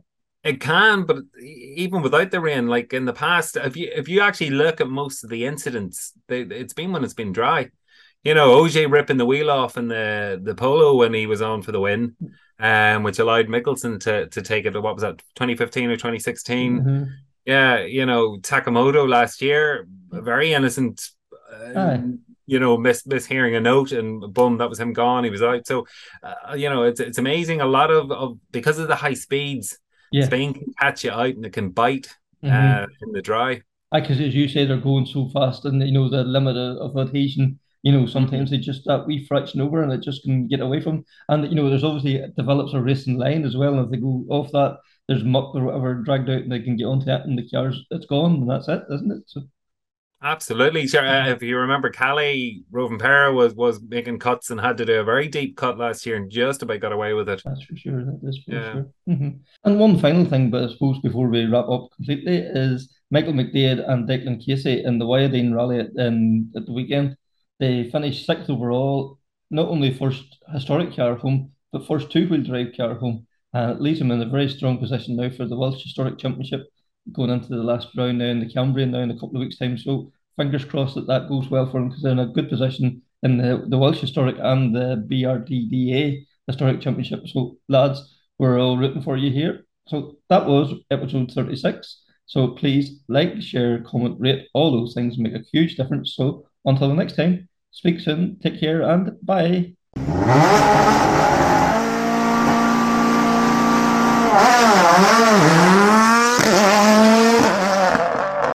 It can, but even without the rain, like in the past, if you if you actually look at most of the incidents, they, it's been when it's been dry. You know, OJ ripping the wheel off in the the polo when he was on for the win, um, which allowed Mikkelsen to to take it. What was that, 2015 or 2016? Mm-hmm. Yeah, you know, Takamoto last year, very innocent. Um, you know, miss mishearing a note and boom, that was him gone. He was out. So, uh, you know, it's it's amazing. A lot of, of because of the high speeds yeah. Spain can catch you out and it can bite mm-hmm. uh, in the dry. Because as you say, they're going so fast, and you know the limit of, of adhesion. You know, sometimes they just that wee fraction over, and it just can get away from. And you know, there's obviously it develops a racing line as well. And if they go off that, there's muck or whatever dragged out, and they can get onto it, and the cars it's gone, and that's it, isn't it? So. Absolutely. Sure. Uh, if you remember, Kalle Rovanperä was was making cuts and had to do a very deep cut last year and just about got away with it. That's for sure. That is for yeah. sure. Mm-hmm. And one final thing, but I suppose before we wrap up completely, is Michael McDaid and Declan Casey in the Wyedean Rally at, um, at the weekend. They finished sixth overall, not only first historic car home, but first two wheel drive car home. Uh, it leaves them in a very strong position now for the Welsh Historic Championship going into the last round now in the Cambrian now in a couple of weeks' time. So fingers crossed that that goes well for them because they're in a good position in the, the Welsh Historic and the BTRDA Historic Championship. So lads, we're all rooting for you here. So that was episode 36. So please like, share, comment, rate, all those things make a huge difference. So until the next time, speak soon, take care, and bye.